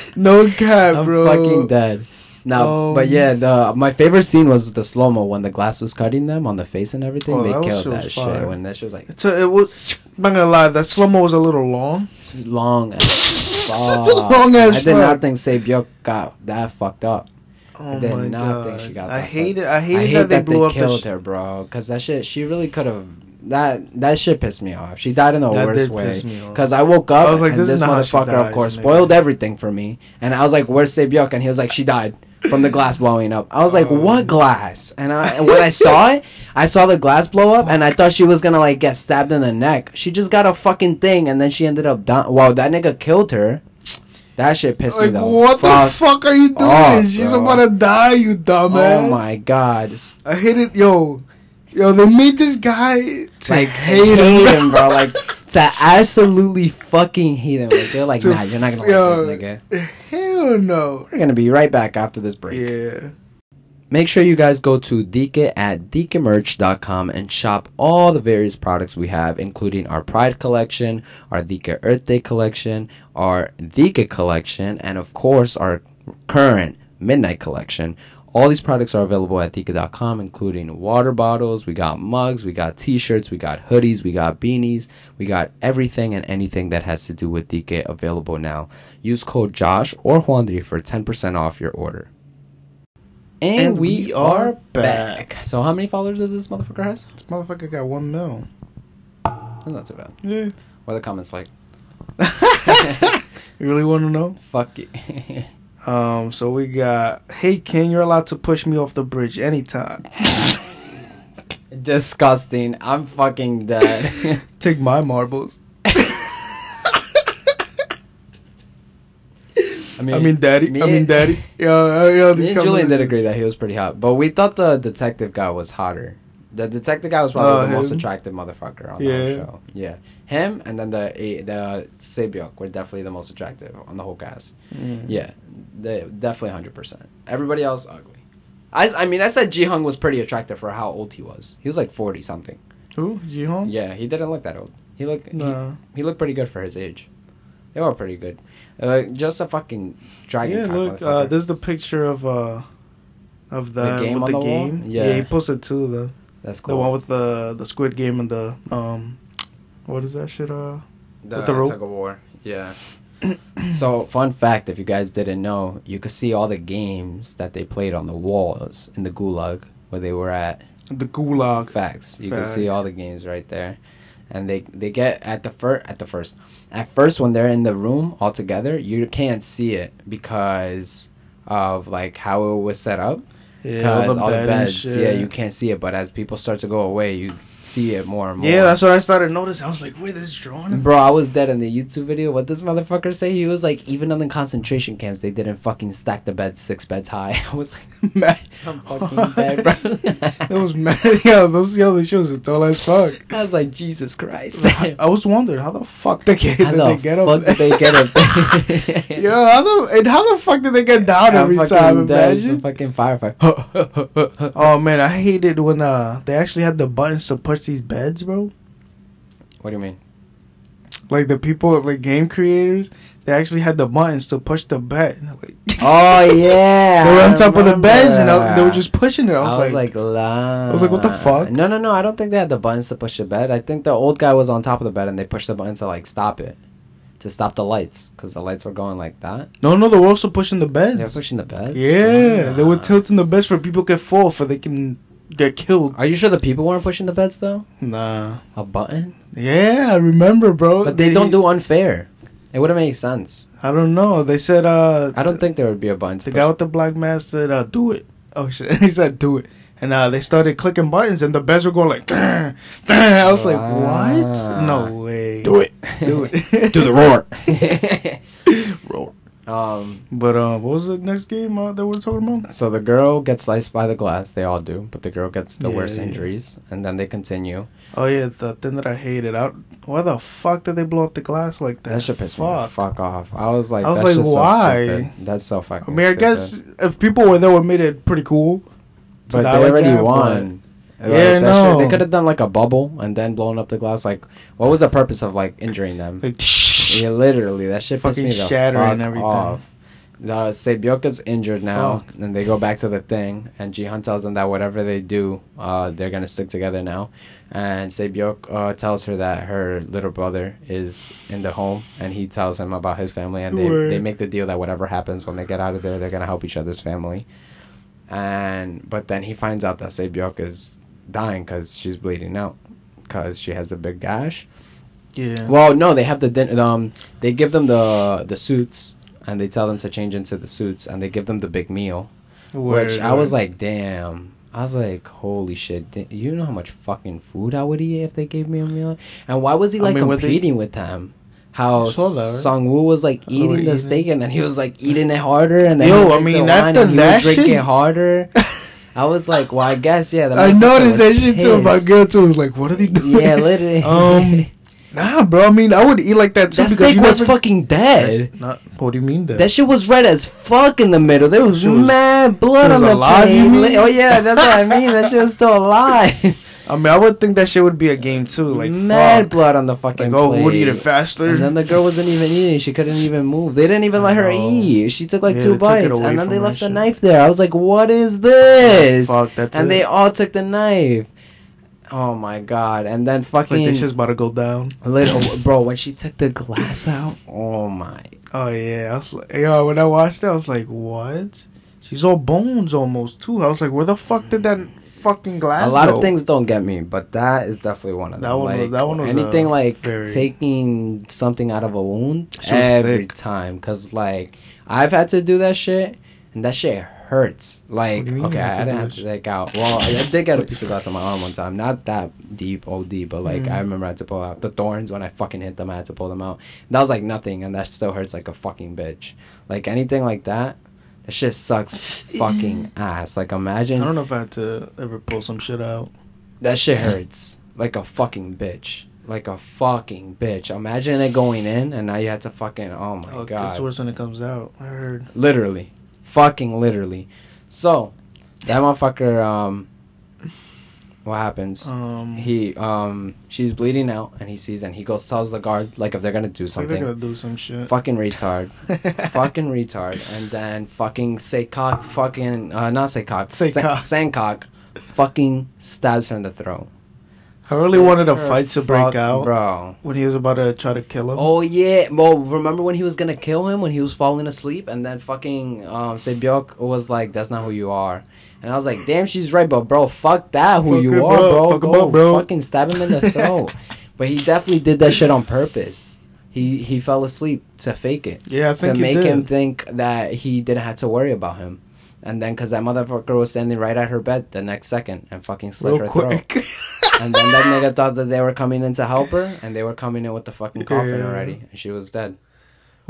<laughs> no cap, I'm bro. fucking dead. No, but Um, yeah, the my favorite scene was the slow mo when the glass was cutting them on the face and everything. Oh, they that killed that fire. shit when that shit was like It's a, it was. I'm not gonna lie, that slow mo was a little long. it's long as fuck. Long as I did not think Sae-byeok got that fucked up. Oh I did my not god! think she got I that hate fucked. it. I hated I hate that they that blew up killed the. her, bro. Cause that shit, she really could have. That that shit pissed me off. She died in the That worst way. piss me off. Cause I woke up I was like, and this this, is not motherfucker, of course, nigga. spoiled everything for me. And I was like, "Where's Sae-byeok?" And he was like, "She died from the glass blowing up." I was like, Oh. "What glass?" And I and when I saw it, I saw the glass blow up, and I thought she was gonna like get stabbed in the neck. She just got a fucking thing, and then she ended up dying. Wow, that nigga killed her. That shit pissed me Like, though. what Fuck. the fuck are you doing? off, She's bro. about to die, you dumbass. Oh my god. I hate it, yo, yo. They made this guy to like hate, hate, him, him, bro. Like to absolutely fucking hate him. Like they're like, To nah, you're not gonna yo, like this nigga. Hell no. We're gonna be right back after this break. Yeah. Make sure you guys go to Dike at DikeMerch.com and shop all the various products we have, including our Pride collection, our Dike Earth Day collection, our Dike collection, and of course our current Midnight collection. All these products are available at Dika.com, including water bottles, we got mugs, we got t shirts, we got hoodies, we got beanies, we got everything and anything that has to do with Dike available now. Use code JOSH or Juandri for 10% off your order. And, And we, we are back. back. So, how many followers does this motherfucker has? This motherfucker got one mil. That's not too bad. Yeah. What are the comments like? <laughs> you really want to know? <laughs> Fuck you. <laughs> Um. So we got. Hey, King, you're allowed to push me off the bridge anytime. <laughs> Disgusting. I'm fucking dead. <laughs> Take my marbles. <laughs> I mean, I mean, daddy. me I mean, daddy. Uh, yo, Me and Julian did agree that he was pretty hot, but we thought the detective guy was hotter. The detective guy was probably Oh, the most attractive motherfucker on Yeah. the show. Yeah, him and then the eh, the Sae-byeok were definitely the most attractive on the whole cast. Mm. Yeah, they definitely hundred percent. Everybody else ugly. I, I mean I said Gi-hun was pretty attractive for how old he was. He was like forty something. Who? Gi-hun? Yeah, he didn't look that old. He looked No. he looked pretty good for his age. They were pretty good. Uh, just a fucking dragon. Yeah, look. Uh, motherfucker. there's the picture of uh, of the, game with the, the game. Yeah. he posted two. The That's cool. the one with the the Squid Game and the um, what is that shit? Uh, the, with the rope. tug of war. Yeah. <clears throat> so, fun fact: if you guys didn't know, you could see all the games that they played on the walls in the gulag where they were at. the Gulag. Facts. You can see all the games right there, and they they get at the first at the first at first when they're in the room all together, you can't see it because of like how it was set up. Yeah, all the bed and beds, yeah, you can't see it. But as people start to go away, you see it more and more. Yeah, that's what I started noticing. I was like, wait, this is drawn. Bro, I was dead in the YouTube video. What this motherfucker say? He was like, even on the concentration camps, they didn't fucking stack the beds six beds high. <laughs> I was like, <laughs> mad. I'm fucking <laughs> dead, bro. that was mad. Yeah, those other shows are tall as fuck. I was like, Jesus Christ. I was wondering how the fuck they get, How did the they get fuck up did they get up? Yo, how the and how the fuck did they get down every time? dead. Imagine. Fucking firefighter. Oh man, I hated when uh they actually had the buttons to push these beds, bro. What do you mean? Like the people, like game creators, they actually had the buttons to push the bed. <laughs> Like, Oh <laughs> yeah, they were I on top of the beds and I- they were just pushing it. I was, I was like, like, la. I was like, what the fuck? No, no, no. I don't think they had the buttons to push the bed. I think the old guy was on top of the bed and they pushed the button to like stop it, to stop the lights, because the lights were going like that. no, no, they were also pushing the beds. They're pushing the beds. Yeah, they were tilting the beds for people can fall for they can get killed. Are you sure the people weren't pushing the beds though? Nah. A button? Yeah, I remember, bro. But they, don't do unfair. It wouldn't make sense. I don't know. They said uh I don't think there would be a button to the push. guy with the black mask said uh do it. Oh shit. <laughs> he said do it. And uh they started clicking buttons and the beds were going like. I was like, What? No way. Do it. Do it. <laughs> Do the roar. <laughs> roar. Um, But uh, what was the next game uh, that we are talking about? so the girl gets sliced by the glass. They all do, but the girl gets the Yeah, worst yeah. injuries, and then they continue. Oh yeah, the thing that I hated. I, why the fuck did they blow up the glass like that? That shit pissed me the fuck. fuck off. I was like, I was that's like, just why? So. That's so fucking. I mean, I stupid. guess if people were there, would made it pretty cool. but they like already that, won. Like, Yeah, shit- no. they could have done like a bubble and then blown up the glass. Like, what was the purpose of like injuring them? Like, <laughs> Yeah, literally, that shit pissed me the fuck everything. off. Uh, Sebioka's injured now, Fuck. and they go back to the thing, and Gi-hun tells them that whatever they do, uh, they're gonna stick together now. And Sae-byeok uh, tells her that her little brother is in the home, and he tells him about his family, and they, Word. they make the deal that whatever happens when they get out of there, they're gonna help each other's family. And but then he finds out that Sae-byeok is dying because she's bleeding out, because she has a big gash. Yeah. Well, no, they have the din- um. They give them the the suits, and they tell them to change into the suits, and they give them the big meal. Word, which I was like, damn. I was like, holy shit! di- You know how much fucking food I would eat if they gave me a meal? And why was he I like mean, were they- competing with them? How You saw that, right? Sang-woo was like Oh, eating the eating- steak, and then he was like eating it harder, and then Yo, I mean, the after and he that was drinking shit- harder. <laughs> I was like, well, I guess yeah. I noticed that shit too My girl too. Like, what are they doing? Yeah, literally. Um, <laughs> Nah, bro. I mean, I would eat like that too. that because steak you was never- fucking dead. Not. What do you mean that? That shit was red as fuck in the middle. There was, was- mad blood on the alive, mean? Oh yeah, that's what I mean. That shit was still alive. <laughs> I mean, I would think that shit would be a game too. Like, mad fuck. blood on the fucking Like, oh, who would eat plate. it faster? And then the girl wasn't even eating. She couldn't even move. They didn't even let her eat. She took like Yeah, two they took it bites, and then they left the shit. knife there. I was like, "What is this?" Fuck, that's and it. they all took the knife. Oh my god! And then like fucking this shit's about to go down. little <laughs> bro when she took the glass out. Oh my Oh yeah, I was like, yo, when I watched it, I was like, what? She's all bones almost too. I was like, where the fuck did that fucking glass? a lot go? of things don't get me, but that is definitely one of them. That one was- that one was, anything like very- taking something out of a wound every thick. time. Cause like I've had to do that shit, and that shit hurts. Like What mean okay, I didn't have to take out. Well, I, I did get a piece of glass on my arm one time. Not that deep, OD, but like Mm. I remember I had to pull out the thorns when I fucking hit them. I had to pull them out. That was like nothing, and that still hurts like a fucking bitch. Like anything like that. That shit sucks <laughs> fucking ass. Like imagine. I don't know if I had to ever pull some shit out. that shit hurts like a fucking bitch. Like a fucking bitch. Imagine it going in and now you have to fucking oh my Oh, god. It's worse when it comes out. I heard. Literally. Fucking literally. So that motherfucker um what happens? Um, he um she's bleeding out and he sees and he goes tells the guard like if they're gonna do like they're something. gonna do some shit. Fucking retard. <laughs> fucking retard. And then fucking Seikok fucking uh not Seikok. Seikok. San- Sankok fucking stabs her in the throat. I really wanted a fight to break out. Bro. when he was about to try to kill him. Oh yeah. Well, remember when he was gonna kill him when he was falling asleep and then fucking um Sae-byeok was like, That's not who you are. And I was like, damn, she's right, but bro, fuck that who Fuck you are, bro. fuck Go up, bro. fucking stab him in the <laughs> throat. but he definitely did that shit on purpose. He he fell asleep to fake it. yeah, I To think he make did. him think that he didn't have to worry about him. And then, cause that motherfucker was standing right at her bed the next second and fucking slit real her throat. And then that nigga thought that they were coming in to help her, and they were coming in with the fucking coffin Yeah. already, and she was dead.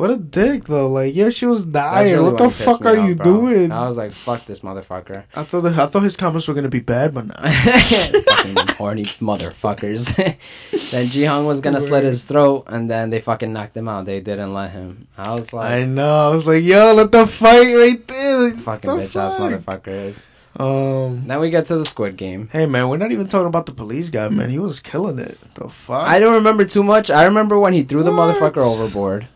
What a dick though. Like, yeah, she was dying. really what the when he pissed fuck are off, you bro. doing? I was like, "Fuck this motherfucker!" I thought that, I thought his comments were gonna be bad, but nah. <laughs> fucking horny motherfuckers. <laughs> then Gi-hun was gonna slit his throat, and then they fucking knocked him out. They didn't let him. I was like, I know. I was like, yo, let the fight right there. Like, "Fucking the bitch ass motherfuckers." Um. Now we get to the Squid Game. Hey man, we're not even talking about the police guy, man. He was killing it. The fuck? I don't remember too much. I remember when he threw the motherfucker overboard.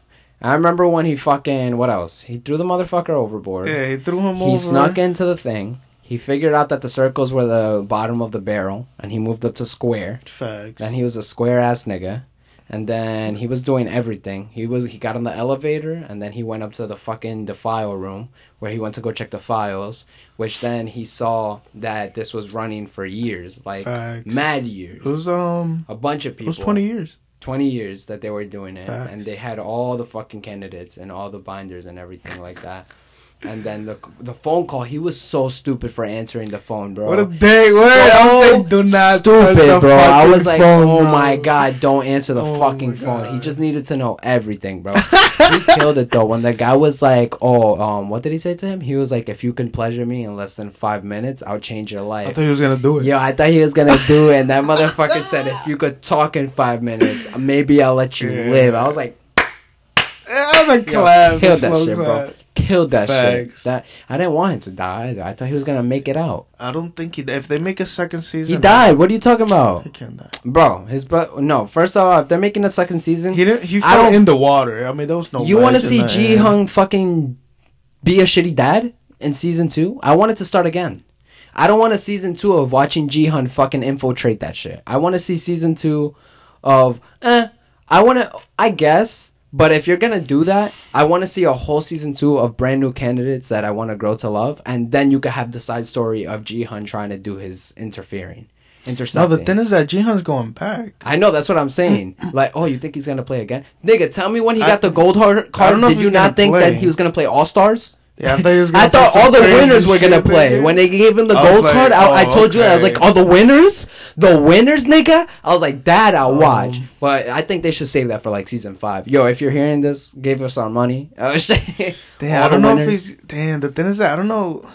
I remember when he fucking what else? He threw the motherfucker overboard. yeah, he threw him he over. He snuck into the thing. He figured out that the circles were the bottom of the barrel, and he moved up to square. Facts. And he was a square ass nigga. And then he was doing everything. He was he got on the elevator, and then he went up to the fucking the file room where he went to go check the files. Which then he saw that this was running for years, like Facts. mad years. It was um. a bunch of people. It was twenty years. 20 years that they were doing it Facts. and they had all the fucking candidates and all the binders and everything like that And then the the phone call, he was so stupid for answering the phone, bro. What a day! Word. I was So like, do not touch stupid, the bro. I was like, phone, oh bro. my god, don't answer the Oh fucking phone. He just needed to know everything, bro. <laughs> he killed it though. When the guy was like, oh, um, what did he say to him? He was like, if you can pleasure me in less than five minutes, I'll change your life. I thought he was gonna do it. Yeah, I thought he was gonna <laughs> do it, and that motherfucker said, "If you could talk in five minutes, maybe I'll let you Yeah. live." I was like, Yeah, the Yo, clap, killed that slow shit, bro. Killed that shit. That I didn't want him to die. Either. I thought he was gonna make it out. I don't think he. If they make a second season, He died. What are you talking about, He can't die. bro? His bro. No, first off, if they're making a second season, He didn't. He I fell don't- in the water. I mean, there was no. you want to see Ji. Hung fucking be a shitty dad in season two? I want it to start again. I don't want a season two of watching Gi-hun fucking infiltrate that shit. I want to see season two of eh. I want to. I guess. But if you're gonna do that, I want to see a whole season two of brand new candidates that I want to grow to love, and then you could have the side story of Gi-hun trying to do his interfering, intercepting. No, the thing is that Gi-hun's going back. I know that's what I'm saying. <clears throat> like, oh, you think he's gonna play again, nigga? Tell me when he I- got the gold heart card. don't know Did you not think play. that he was gonna play All Stars? Yeah, I thought he was. Gonna I thought all the winners were gonna play. nigga. When they gave him the I gold like, card, I, I oh, told you I was like, all the winners, the winners, nigga." I was like, "That I'll Um, watch." But I think they should save that for like season five. Yo, if you're hearing this, give us our money. <laughs> Oh shit! Damn, All I don't know winners. if he's. Damn, the thing is that I don't know.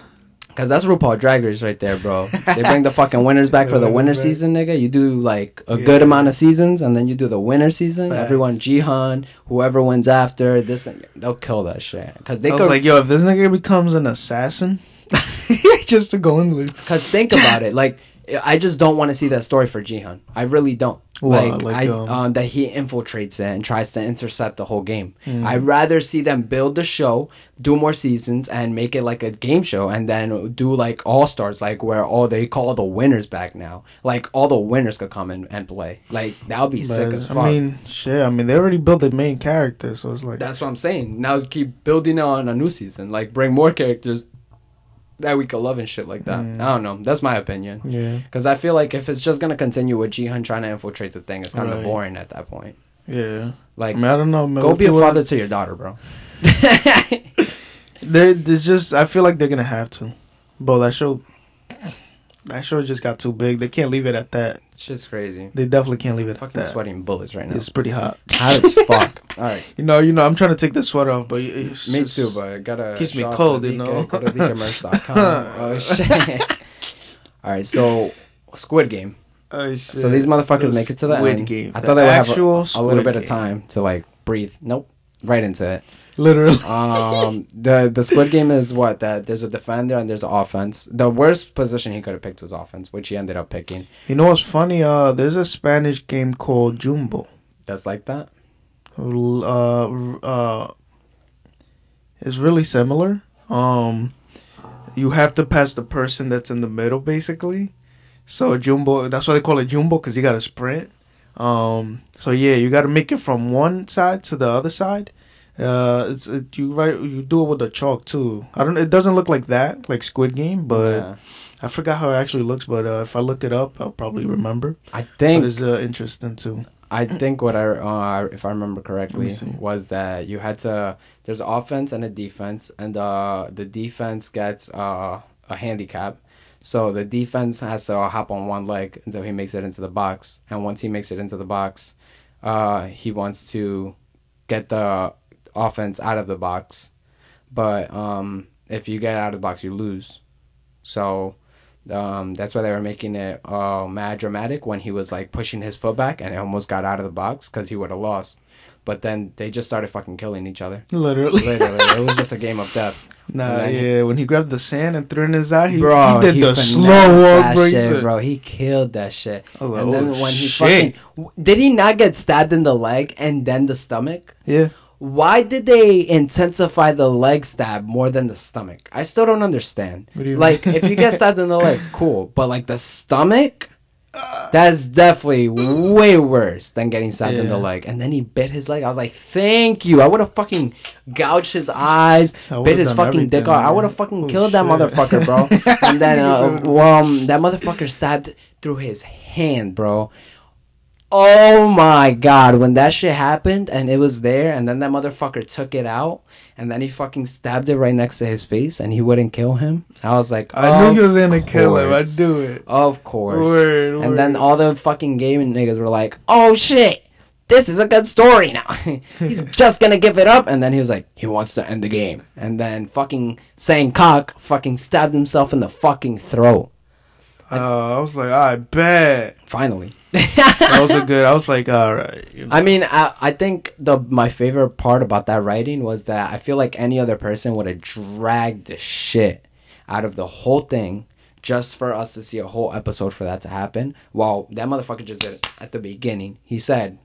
Cause that's RuPaul Drag Race right there, bro. They bring the fucking winners back for the <laughs> winter season, nigga. You do like a Yeah. good amount of seasons, and then you do the winter season. Facts. Everyone, Gi-hun, whoever wins after this, they'll kill that shit. Cause they I was could. like, yo, if this nigga becomes an assassin, <laughs> just to go in the. <laughs> Cause think about it, like I just don't want to see that story for Gi-hun. I really don't. What, like, like, I um, um, that he infiltrates it and tries to intercept the whole game. Hmm. I'd rather see them build the show, do more seasons, and make it like a game show, and then do like All Stars, like where all they call the winners back now. Like all the winners could come in and play. Like that would be sick as fuck. I mean, shit. I mean, they already built the main character, so it's like. That's what I'm saying. Now keep building on a new season. Like bring more characters that we could love and shit like that. Mm. I don't know. That's my opinion. Yeah, Because I feel like if it's just gonna continue with Gi-hun trying to infiltrate the thing, it's kind of Right. boring at that point. yeah. Like, I mean, I don't know. Man. go be a father to your daughter, bro. <laughs> There, there's just. I feel like they're gonna have to. But that show. That show just got too big. They can't leave it at that. Shit's crazy. They definitely can't leave it at Fucking that. sweating bullets right now. It's pretty hot. <laughs> Hot as fuck. All right. You know, you know. I'm trying to take the sweater off, but it's Me just- too, but I gotta. keeps me cold, at you know. Go <laughs> to oh <laughs> shit. All right, so Squid Game. Oh, shit. So these motherfuckers The make it to the Squid end. Game. I The thought they would have a, a little bit of time to like breathe. Nope. Right into it. Literally. <laughs> um the the squid game is what that there's a defender and there's an offense the worst position he could have picked was offense which he ended up picking You know what's funny? Uh, there's a Spanish game called Jumbo. that's like that Uh, uh, it's really similar. Um, you have to pass the person that's in the middle, basically. So Jumbo, that's why they call it Jumbo because you got to sprint. Um, so yeah, you got to make it from one side to the other side. Uh, it's it, you right. You do it with the chalk too. I don't. It doesn't look like that, like Squid Game, but yeah. I forgot how it actually looks. But uh, if I look it up, I'll probably remember. i think it's uh, interesting too. i think what i uh, if i remember correctly was that you had to there's offense and a defense and uh the defense gets uh a handicap so the defense has to hop on one leg until he makes it into the box. And once he makes it into the box uh he wants to get the offense out of the box. But um if you get out of the box you lose. So um that's why they were making it uh mad dramatic when he was like pushing his foot back and it almost got out of the box because he would have lost but then they just started fucking killing each other Literally. literally it was just a game of death <laughs> Nah, he- yeah. When he grabbed the sand and threw it in his eye, he, bro, he did the slow walk that shit, bro. He killed that shit. Was and then oh, when he shit. fucking did he not get stabbed in the leg and then the stomach? Yeah. Why did they intensify the leg stab more than the stomach? I still don't understand. What do you Like, if you get stabbed in the leg, <laughs> cool, but like the stomach, that's definitely way worse than getting stabbed in the leg. And then he bit his leg. I was like, thank you. I would have fucking gouged his eyes, bit his fucking dick off. I would have fucking Oh, killed that motherfucker, bro. <laughs> and then, uh, well, um, that motherfucker stabbed through his hand, bro. Oh my god, when that shit happened and it was there, and then that motherfucker took it out, and then he fucking stabbed it right next to his face, and he wouldn't kill him. I was like, I knew he was gonna of kill him. I'd do it. Of course. Word, and then all the fucking gaming niggas were like, "Oh shit, this is a good story now. <laughs> He's <laughs> just gonna give it up." And then he was like, "He wants to end the game." And then fucking saying cock fucking stabbed himself in the fucking throat. Uh, I was like, I bet Finally. That was a <laughs> good. I was like, all right. You know. I mean, I, I think the my favorite part about that writing was that I feel like any other person would have dragged the shit out of the whole thing just for us to see a whole episode for that to happen. While that motherfucker just did it at the beginning. He said,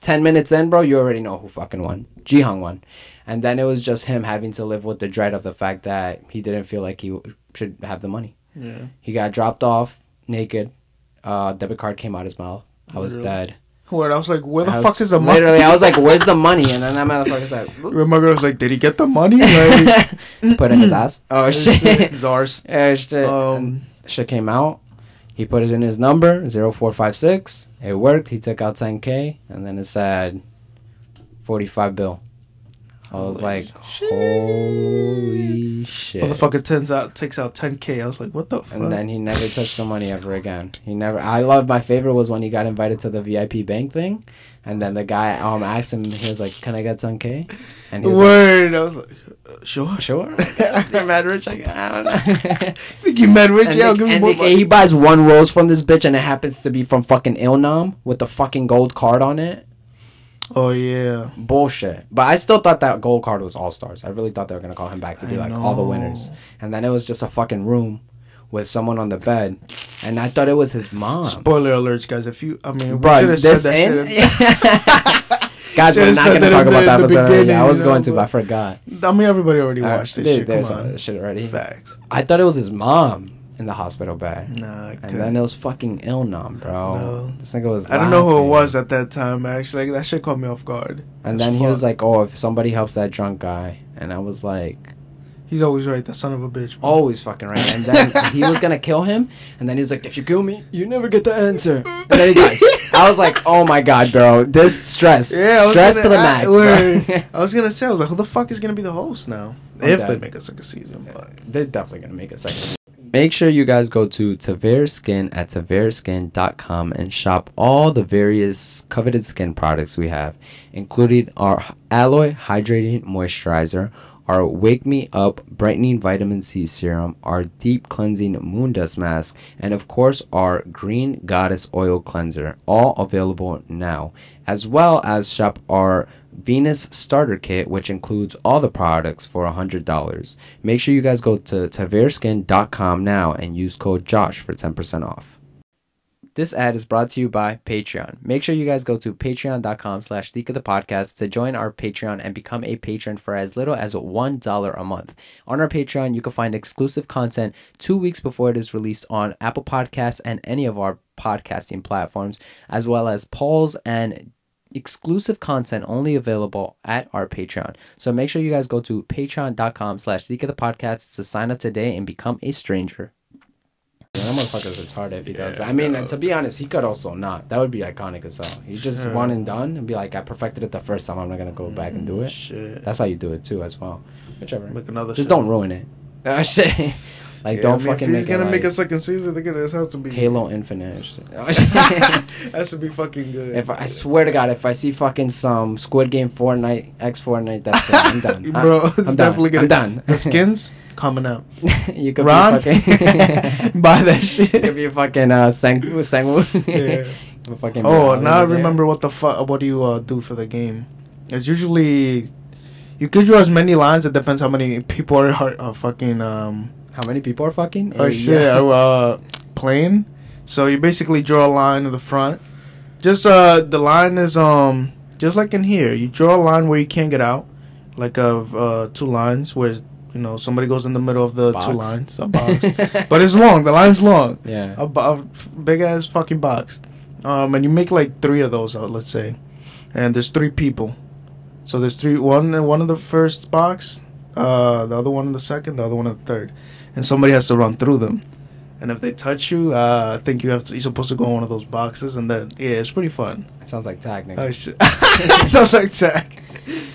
10 minutes in, bro, you already know who fucking won. Gi-hun won. And then it was just him having to live with the dread of the fact that he didn't feel like he should have the money. yeah. He got dropped off naked. Uh, debit card came out his mouth. I was Really? dead. Word. I was like, where the I fuck is the money? Literally, I was like, "Where's the money?" And then that motherfucker said, My girl was like, did he get the money? Like, <laughs> "Put it in his ass." <laughs> Oh shit! Zars. <laughs> Oh shit! Um, shit came out. He put it in his number 0456. It worked. He took out 10k, and then it said 45 bill. I was Holy like, shit. "Holy shit!" Motherfucker turns out takes out 10k. I was like, what the fuck? And then he never touched the money ever again. He never. I love my favorite was when he got invited to the VIP bank thing, and then the guy um asked him. He was like, "Can I get 10k?" And he was like, I was like, uh, sure. <laughs> Sure. <laughs> You're mad rich. I, I don't <laughs> know. think you mad rich? and yeah, I'll the- give you and more the- money. he buys one rose from this bitch, and it happens to be from fucking Ilnam with the fucking gold card on it. Oh yeah. Bullshit. But I still thought that gold card was all stars. I really thought they were gonna call him back to be I like all the winners, and then it was just a fucking room with someone on the bed, and I thought it was his mom. Spoiler alerts, guys. If you, I mean, we Bro, said this that in. <laughs> Guys, we're not gonna talk about that episode. already. I was you going to, but I forgot. I mean, everybody already Uh, watched this dude, shit. Come there's on. uh, shit already. Facts. I thought it was his mom in the hospital bed. Nah, I And then it was fucking Ilnam, bro. No. This nigga was. I don't know who it was at that time. Actually, like, that shit caught me off guard. And then he was like, "Oh, if somebody helps that drunk guy," and I was like, He's always right. That son of a bitch. bro. "Always fucking right." And then <laughs> he was gonna kill him, and then he's like, "If you kill me, you never get the answer." <laughs> And then he dies. I was like, "Oh my god, bro, this stress, Yeah, stress gonna- to the I- max." bro. <laughs> I was gonna say, I was like, who the fuck is gonna be the host now? I'm if dead. they make a second season, but They're definitely gonna make a second. Make sure you guys go to Tavere Skin at tavereskin.com and shop all the various coveted skin products we have, including our Alloy Hydrating Moisturizer, our Wake Me Up Brightening Vitamin C Serum, our Deep Cleansing Moon Dust Mask, and of course our Green Goddess Oil Cleanser, all available now, as well as shop our Venus Starter Kit, which includes all the products for $100. Make sure you guys go to tavereskin.com now and use code JOSH for 10% off. This ad is brought to you by Patreon. Make sure you guys go to patreon.com slash leak of the podcast to join our Patreon and become a patron for as little as $1 a month. On our Patreon, you can find exclusive content two weeks before it is released on Apple Podcasts and any of our podcasting platforms, as well as polls and exclusive content only available at our Patreon. So make sure you guys go to patreon.com slash leak of the podcast to sign up today and become a stranger. That motherfucker's retarded if he does that. I mean, to be honest, he could also not. That would be iconic as hell. He's just Yeah. one and done and be like, I perfected it the first time. I'm not gonna go back and do it. Shit. That's how you do it too, as well. Whichever. Make another. Just shit. don't ruin it. <laughs> Uh, shit. Like, Yeah, don't I mean, fucking if he's make gonna it make a second season, they're gonna. This has to be Halo Infinite. <laughs> that should be fucking good. If I, I swear to God, if I see fucking some Squid Game Fortnite, X Fortnite, that's it. I'm done. <laughs> I- bro. I'm It's done. definitely gonna. I'm done. The skins coming out. <laughs> you could Ron, be fucking buy that shit. If you could be fucking uh, Sang Sang-woo. Yeah. Fucking Oh, uh, now I remember what the fuck. What do you uh, do for the game? It's usually you could draw as many lines. It depends how many people are, are, are fucking um How many people are fucking? oh Hey, shit yeah. uh plane. So you basically draw a line in the front. Just uh the line is um just like in here. You draw a line where you can't get out, like of uh two lines where you know somebody goes in the middle of the Box. two lines. A <laughs> box, but it's long. The line's long. Yeah. a, bo- a big ass fucking box. Um, and you make like three of those out, let's say, and there's three people. So there's three. One in one of the first box, uh, the other one in the second, the other one in the third, and somebody has to run through them. and if they touch you, uh, I think you have to. You're supposed to go in one of those boxes, and then yeah, it's pretty fun. It sounds like tag, nigga. Oh shit! <laughs> Sounds like tag.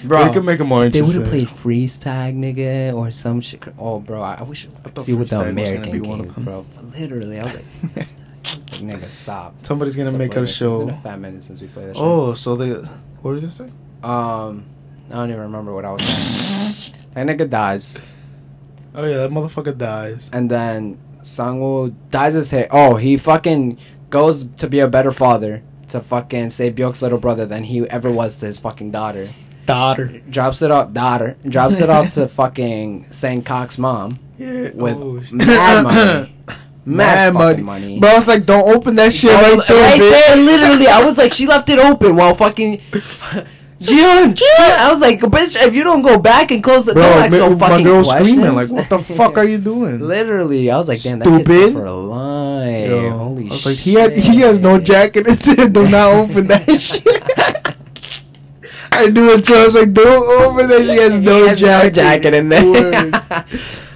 Bro, we can make it more interesting. They would have played freeze tag, nigga, or some shit. Oh, bro, I, I wish I could see what the tag was gonna American be one of them. bro. Literally, I was like, <laughs> like, nigga, stop. Somebody's gonna make a this shit. It's been show. a fat minute since we played that shit. Oh, so they. What were you gonna say? Um, I don't even remember what I was saying. that nigga dies, Oh yeah, that motherfucker dies. and then Sang-woo dies his hair. Oh, he fucking goes to be a better father to fucking Sae-byeok's little brother than he ever was to his fucking daughter. Daughter. Drops it off, daughter. Drops it off to <laughs> fucking Sangkok's mom. Yeah. With oh, mad money. <laughs> Mad Mad money. money. Bro, I was like, don't open that shit right there, bitch. there, literally. I was like, she left it open while fucking. <laughs> Jian, Jian. I was like, bitch, if you don't go back and close the door, Bro, ask no my, my fucking girl's questions. screaming like, "What the fuck are you doing?" Literally, I was like, damn, that kid's Stupid. for a line. Yo, Holy I was shit. like, he had he has no jacket in there. Do not open that <laughs> shit. <laughs> I knew it too. I was like, don't open that. She has no He has jacket. jacket in there. <laughs>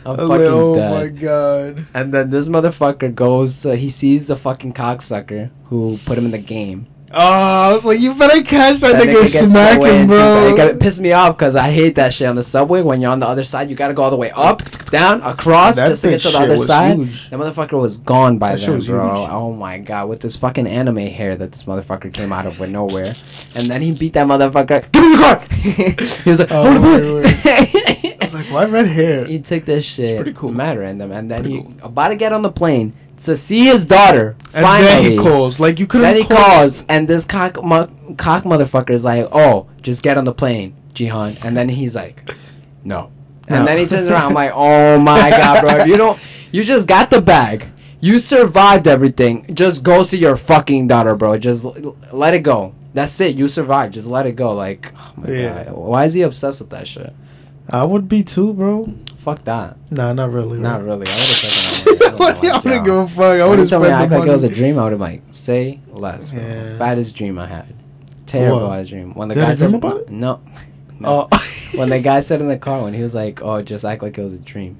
I'm fucking like, oh dead. my god. And then this motherfucker goes, uh, he sees the fucking cocksucker who put him in the game. Oh, I was like, you better catch that, That nigga, gets so smacking, intense. bro. It got- pissed me off because I hate that shit on the subway. When you're on the other side, you gotta go all the way up, down, across, That just to get to the other side. huge. That motherfucker was gone by That shit then, was bro. huge. Oh my god, with this fucking anime hair that this motherfucker came out of with nowhere, and then he beat that motherfucker. Give me the car. <laughs> he was like, Oh, hold <laughs> wait, the I was like, why red hair? he took this shit pretty cool. mad random, and then Pretty he cool. about to get on the plane to see his daughter. And finally, then he calls. Like, you couldn't then he call- calls, and this cock mu- cock motherfucker is like, "Oh, just get on the plane, Gi-hun." And then he's like, "No." And No. then he turns around. I'm like, "Oh my <laughs> god, bro! If you don't, you just got the bag. You survived everything. Just go see your fucking daughter, bro. Just l- let it go. That's it. You survived. Just let it go. Like, oh my Yeah. god, why is he obsessed with that shit? I would be too, bro. Fuck that. Nah, not really. Not really. I would have taken that. What? <laughs> I wouldn't give a fuck. I would have tell me spent I act the like it was a dream. I would have like say less. Bro. Yeah. Fattest dream I had. Terrible What? ass dream. When the had guy dream told- about it? No. <laughs> no. Oh. <laughs> when the guy said in the car when he was like, "Oh, just act like it was a dream."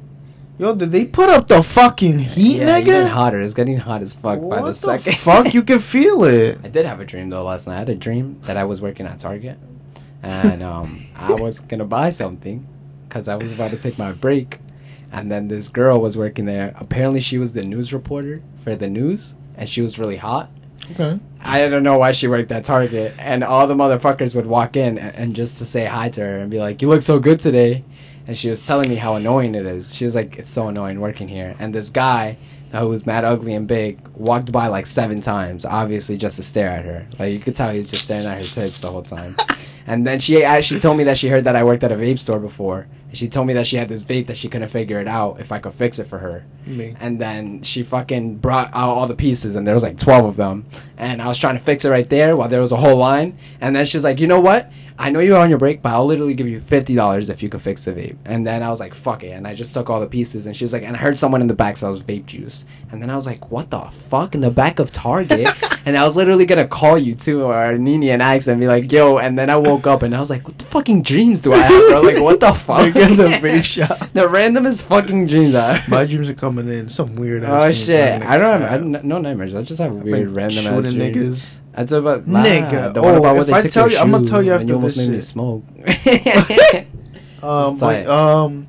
Yo, did they put up the fucking heat, yeah, it's getting nigga? hotter. It's getting hot as fuck by what the second. fuck? You can feel it. I did have a dream though last night. I had a dream that I was working at Target, and um, I was gonna buy something because I was about to take my break, and then this girl was working there. Apparently, she was the news reporter for the news, and she was really hot. Okay. I don't know why she worked at Target, and all the motherfuckers would walk in and, and just to say hi to her and be like, "You look so good today," and she was telling me how annoying it is. She was like, "It's so annoying working here." And this guy, who was mad ugly and big, walked by like seven times, obviously just to stare at her. Like you could tell he was just staring at her tits the whole time. <laughs> and then she actually told me that she heard that I worked at a vape store before. And she told me that she had this vape that she couldn't figure it out if I could fix it for her. Me. And then she fucking brought out all the pieces, and there was like 12 of them. And I was trying to fix it right there while there was a whole line. And then she was like, you know what? I know you're on your break, but I'll literally give you $50 if you could fix the vape. And then I was like, fuck it. And I just took all the pieces. And she was like, and I heard someone in the back sells vape juice. And then I was like, what the fuck? In the back of Target? <laughs> and I was literally going to call you too, or Nini and Axe, and be like, yo. And then I woke up and I was like, what the fucking dreams do I have, bro? Like, what the <laughs> fuck? Like in the vape shop. <laughs> the randomest fucking dreams I have. My dreams are coming in. Some weird ass. Oh shit! I don't have I don't, no nightmares. I just have Like, weird random ass dreams. niggas. That's about Nigga, The one oh, about if they I tell you- I'ma tell you after almost this made me smoke. <laughs> <laughs> Um, tight. um,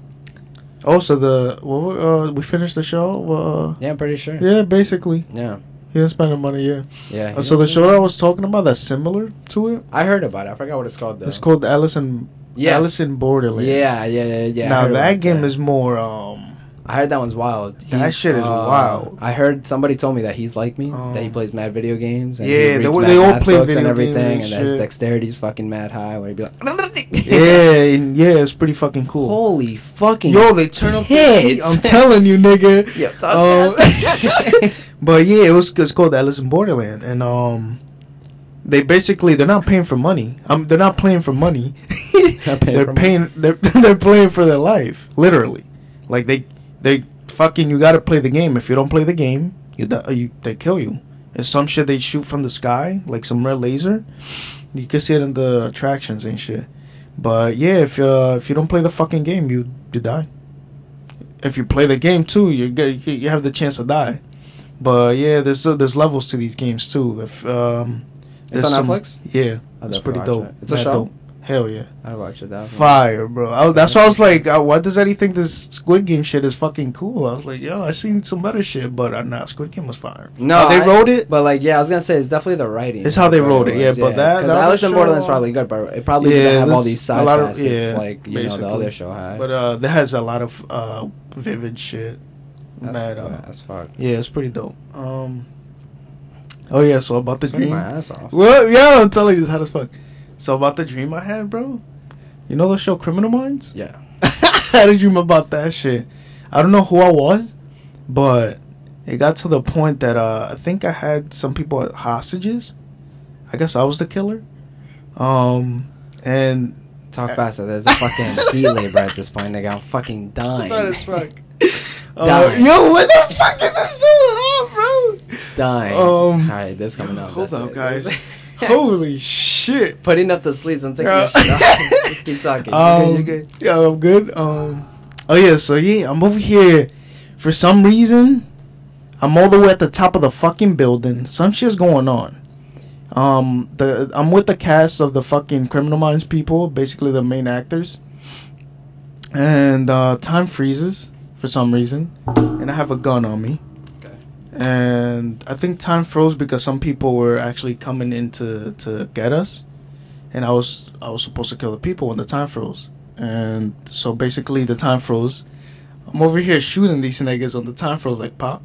also the what, were- uh, we finished the show. Uh, yeah, I'm pretty sure. yeah, basically, yeah, he didn't spend the money. Yeah. yeah. Uh, so the show that I was talking about that's similar to it. I heard about it. I forgot what it's called though. It's called Alice in Yes. Alice in Borderland. Yeah, yeah, yeah, yeah. Now that game that. is more um. I heard that one's wild. That He's, shit is uh, wild. I heard somebody told me that he's like me. that he Um, plays mad video games. And yeah, he they they all play books and video everything, games and and his dexterity's fucking mad high. Where he'd be like, <laughs> Yeah, yeah, it's pretty fucking cool. Holy fucking Yo, they turn up the heat. I'm telling you, nigga. Yo, talk Um, <laughs> <laughs> but yeah, it was it's called Alice in Borderland, and um, they basically they're not paying for money. Um, they're not playing for money. Paying they're for paying. They're they're playing for their life, literally. Like they they fucking you got to play the game. If you don't play the game, you die, you they kill you. It's some shit they shoot from the sky, like some red laser. You can see it in the attractions and shit. But yeah, if uh, if you don't play the fucking game, you you die. If you play the game too, you get you you have the chance to die. But yeah, there's uh, there's levels to these games too. If um, It's on some- Netflix? Yeah, it's pretty dope. it. It's a show? dope. Hell yeah, I watched it. That fire, bro. I, that's why I was like, uh, why does Eddie think this Squid Game shit is fucking cool? I was like, yo, I seen some better shit, but uh, nah, Squid Game was fire. No, How they I- wrote it. But like, yeah, I was gonna say it's definitely the writing. It's how they wrote it, yeah, but that- because that other Alice in show- Borderland's probably good, but it probably Yeah, didn't have all this- these a side lot of- facets yeah, like you know the basically. other show had. But uh, that has a lot of uh, vivid shit. that's, Mad, uh, yeah, that's fuck. yeah, it's pretty dope. Um, oh yeah, so about the Sweating dream. my ass off. Well, yeah, I'm telling you, it's hot as fuck. So about the dream I had, bro. You know the show Criminal Minds? Yeah. <laughs> I had a dream about that shit. I don't know who I was, but it got to the point that uh, I think I had some people as hostages. I guess I was the killer. Um, and Talk faster. There's a fucking <laughs> heat labor at this point. Nigga, I'm fucking dying. Hot as fuck. <laughs> Uh, yo, what the fuck is this so hot, bro? dying. Um, All right, this coming up. Hold That's up, it. guys. <laughs> Holy shit. Putting up the sleeves. I'm taking this shit off. <laughs> Keep talking. Um, you good? You good? Yeah, I'm good. Um, oh yeah, so yeah, I'm over here. For some reason, I'm all the way at the top of the fucking building. Some shit's going on. Um, the I'm with the cast of the fucking Criminal Minds people, basically the main actors. And uh, time freezes for some reason, and I have a gun on me. And I think time froze because some people were actually coming in to, to get us, and I was I was supposed to kill the people when the time froze. And so basically, the time froze. I'm over here shooting these niggas on the time froze, like pop,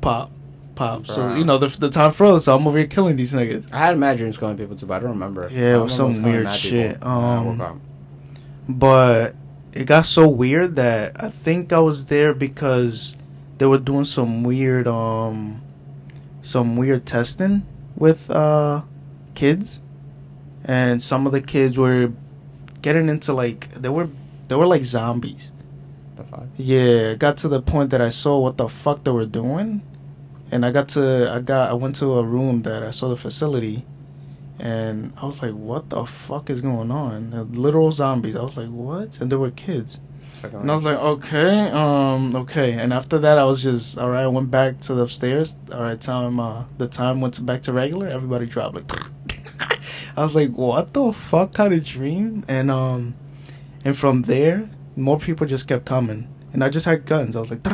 pop, pop. So you know the the time froze, so I'm over here killing these niggas. I had mad dreams killing people too, but I don't remember. Yeah, it was some weird shit. people. Um, but it got so weird that I think I was there because they were doing some weird um some weird testing with uh kids and some of the kids were getting into like they were they were like zombies. The fuck? Yeah, it got to the point that I saw what the fuck they were doing, and I got to I got I went to a room that I saw the facility, and I was like, "What the fuck is going on?" They're literal zombies. I was like, "What?" And there were kids, Fucking and I was like, "Okay, um, okay." And after that, I was just all right. I went back to the upstairs. All right, time uh, the time went to back to regular. Everybody dropped like. <laughs> I was like, "What the fuck kind of dream?" And um, and from there, more people just kept coming, and I just had guns. I was like.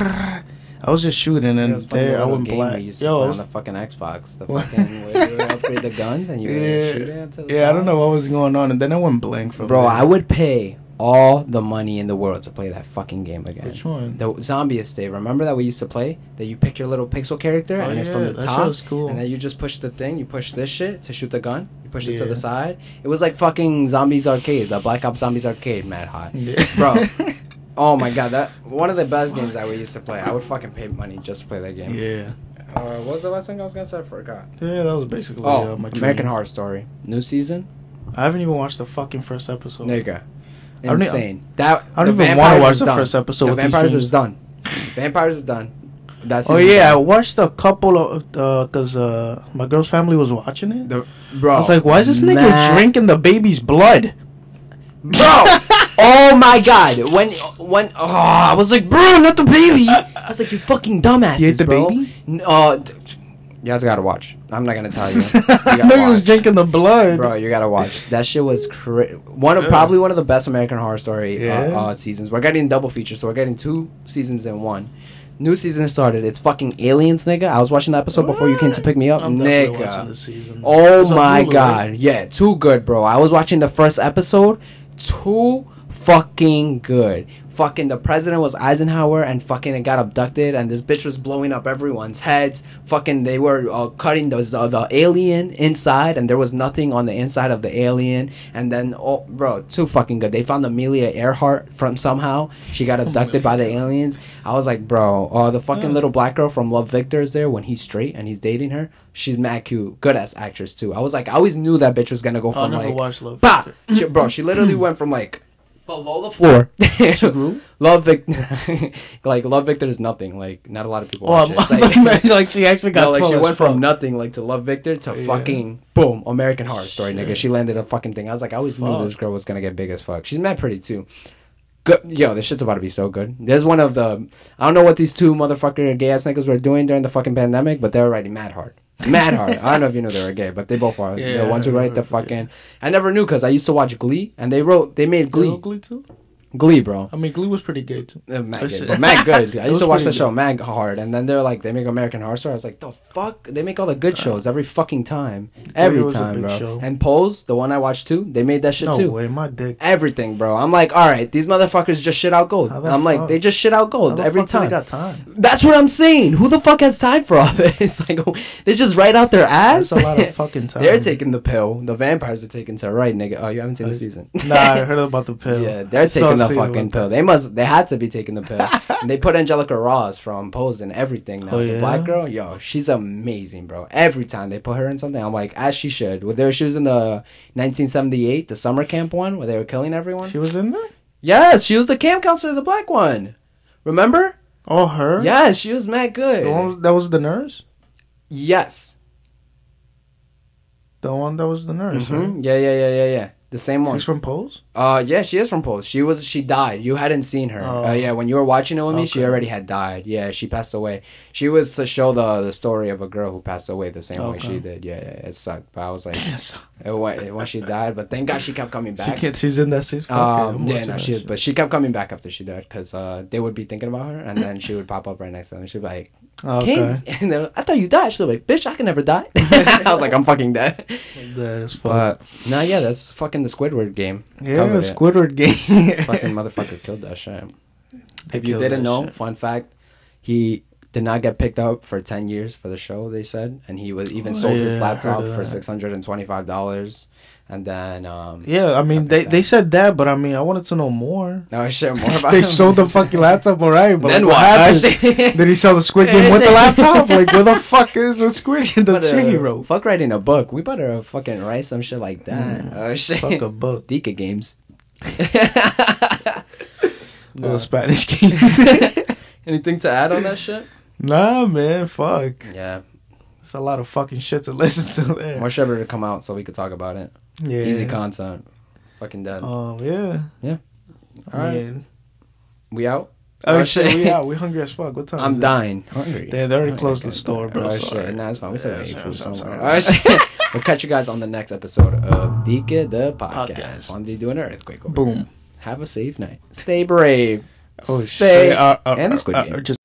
I was just shooting, and It was playing there the I went black. To Yo, on the fucking Xbox. The <laughs> fucking where you upgrade the guns and you yeah, shoot it yeah. I don't know what was going on, and then I went blank from Bro, there. I would pay all the money in the world to play that fucking game again. Which one? The zombie estate. Remember that we used to play? That you pick your little pixel character Oh, and it's yeah, from the top. cool. And then you just push the thing, you push this shit to shoot the gun. You push it to the side. It was like fucking Zombies Arcade, the Black Ops Zombies Arcade, mad hot. Yeah. Bro. <laughs> Oh my god, that one of the best games that we used to play. I would fucking pay money just to play that game. yeah, Uh, what was the last thing I was gonna say? I forgot. yeah. That was basically Oh, uh. American Horror Story, new season, I haven't even watched the fucking first episode. nigga, I don't insane. that I don't even wanna watch the done. first episode The Vampires is done. Vampires is done. That's Oh yeah, I watched a couple of uh, cause uh, my girl's family was watching it. the, bro. I was like, why is this nigga drinking the baby's blood? bro? <laughs> oh my god! When when oh, I was like, bro, not the baby. I was like, you fucking dumbasses, You ate the bro. baby? Uh, you guys gotta watch. I'm not gonna tell you. <laughs> you I gotta know he was drinking the blood. Bro, you gotta watch. That shit was cra- one of Yeah. probably one of the best American Horror Story Yeah. uh, uh, seasons. We're getting double feature, so we're getting two seasons in one. New season started. It's fucking aliens, nigga. I was watching the episode before you came to pick me up, I'm definitely watching nigga. season. Oh It's my Hulu, god, right? yeah, too good, bro. I was watching the first episode, too fucking good. Fucking the president was Eisenhower and fucking it got abducted and this bitch was blowing up everyone's heads. Fucking they were uh, cutting those uh, the alien inside and there was nothing on the inside of the alien and then oh bro, too fucking good. They found Amelia Earhart from somehow. She got abducted by the aliens. I was like, bro, uh, the fucking Yeah. little black girl from Love Victor is there when he's straight and he's dating her. She's mad cute, good ass actress too. I was like, I always knew that bitch was gonna go Oh, from never like, watched Love. bah, she, bro. She literally <clears throat> went from like below the floor. <laughs> Love Victor, <laughs> like Love Victor is nothing. Like not a lot of people Oh, watch it. Like, <laughs> like, she actually got no, like she went from fuck. nothing like to Love Victor to Yeah. fucking boom American Horror Story, nigga. She landed a fucking thing. I was like, I always knew this girl was gonna get big as fuck. She's mad pretty too. good. Yo, this shit's about to be so good. There's one of the. I don't know what these two motherfucker gay ass niggas were doing during the fucking pandemic, but they're already mad hard. Mad hard. I don't know if you know they were gay, but they both are. Yeah, the ones who write the fucking. I never knew because I used to watch Glee, and they wrote. They made Glee. Glee. Glee too. Glee, bro. I mean, Glee was pretty gay too. Uh, good, but mad good. <laughs> I used to watch the pretty show good. mad hard, and then they're like, they make American Horror Story. I was like, the fuck, they make all the good shows every fucking time, every a time, bro. show. And Pose, the one I watched too, they made that shit no too. way, my dick. Everything, bro. I'm like, all right, these motherfuckers just shit out gold. I'm like, they just shit out gold the every fuck time. got time. That's what I'm saying. Who the fuck has time for all <laughs> this? <laughs> Like, they just write out their ass. That's a lot of fucking time. they're taking the pill. The vampires are taking to right, nigga. Oh, you haven't seen the I- season? Nah, I heard about the pill. Yeah, they're saw taking the fucking pill. They must. They had to be taking the pill. and <laughs> they put Angelica Ross from Pose in everything now. Oh, The yeah? black girl, yo, she's amazing, bro. Every time they put her in something, I'm like, as she should. With there, she was in the 1978, the summer camp one, where they were killing everyone. She was in there. yes, she was the camp counselor, the black one. Remember? Oh, her. Yes, she was mad good. The one that was the nurse. yes. The one that was the nurse. Mhm. Right? Yeah, yeah, yeah, yeah, yeah. The same one. She's from Pose. Uh, yeah, she is from Pose. She was, she died. You hadn't seen her. Oh. Uh, yeah, when you were watching it with me, she already had died. Yeah, she passed away. She was to show the the story of a girl who passed away the same way she did. Yeah, yeah, it sucked. But I was like, it went, when she died, but thank God she kept coming She back. can't. She's in that season. Um, yeah, no, she is, but she kept coming back after she died because uh, they would be thinking about her, and then she would pop up right next to them. She'd be like, Okay. <laughs> And then I thought you died. She's like, bitch, I can never die. <laughs> I was like, I'm fucking dead. That is funny. Nah, yeah, that's fucking the Squidward game. Yeah, the Squidward game. fucking <laughs> motherfucker killed that shit. If you didn't know, shit. fun fact, he did not get picked up for 10 years for the show, they said. And he was even oh, sold yeah, his laptop for $625 and twenty five dollars, and then um, Yeah, I mean they, they said that, but I mean I wanted to know more. oh shit, more <laughs> about they sold the fucking laptop, alright, but Then like, what? happened? Oh, shit. Did he sell the Squid Game with the <laughs> laptop? Like where the fuck is the Squid Game? The shit he wrote. Fuck writing a book. We better fucking write some shit like that. Mm. Oh <laughs> shit. Fuck a book. Dika games. Little No. Spanish games. Anything to add on that shit? nah, man, fuck. Yeah. It's a lot of fucking shit to <laughs> listen to there. More shit to come out so we could talk about it. yeah. Easy content. Fucking dead. Um, yeah. Yeah. Alright. mean, we out? oh Oh, shit, we out. We hungry as fuck. What time? I'm dying. Hungry. They, they already Oh, closed the store, bro. Oh, shit. Nah, it's fine. We still Yeah, got eat sorry, food sorry, somewhere. sorry. Oh, shit. we'll catch you guys on the next episode of Dika the podcast. Podcast. Wanted to do an earthquake. Boom. here. Have a safe night. Stay brave. Oh Stay shit. Uh, uh, and the uh, Squid uh, Game. just.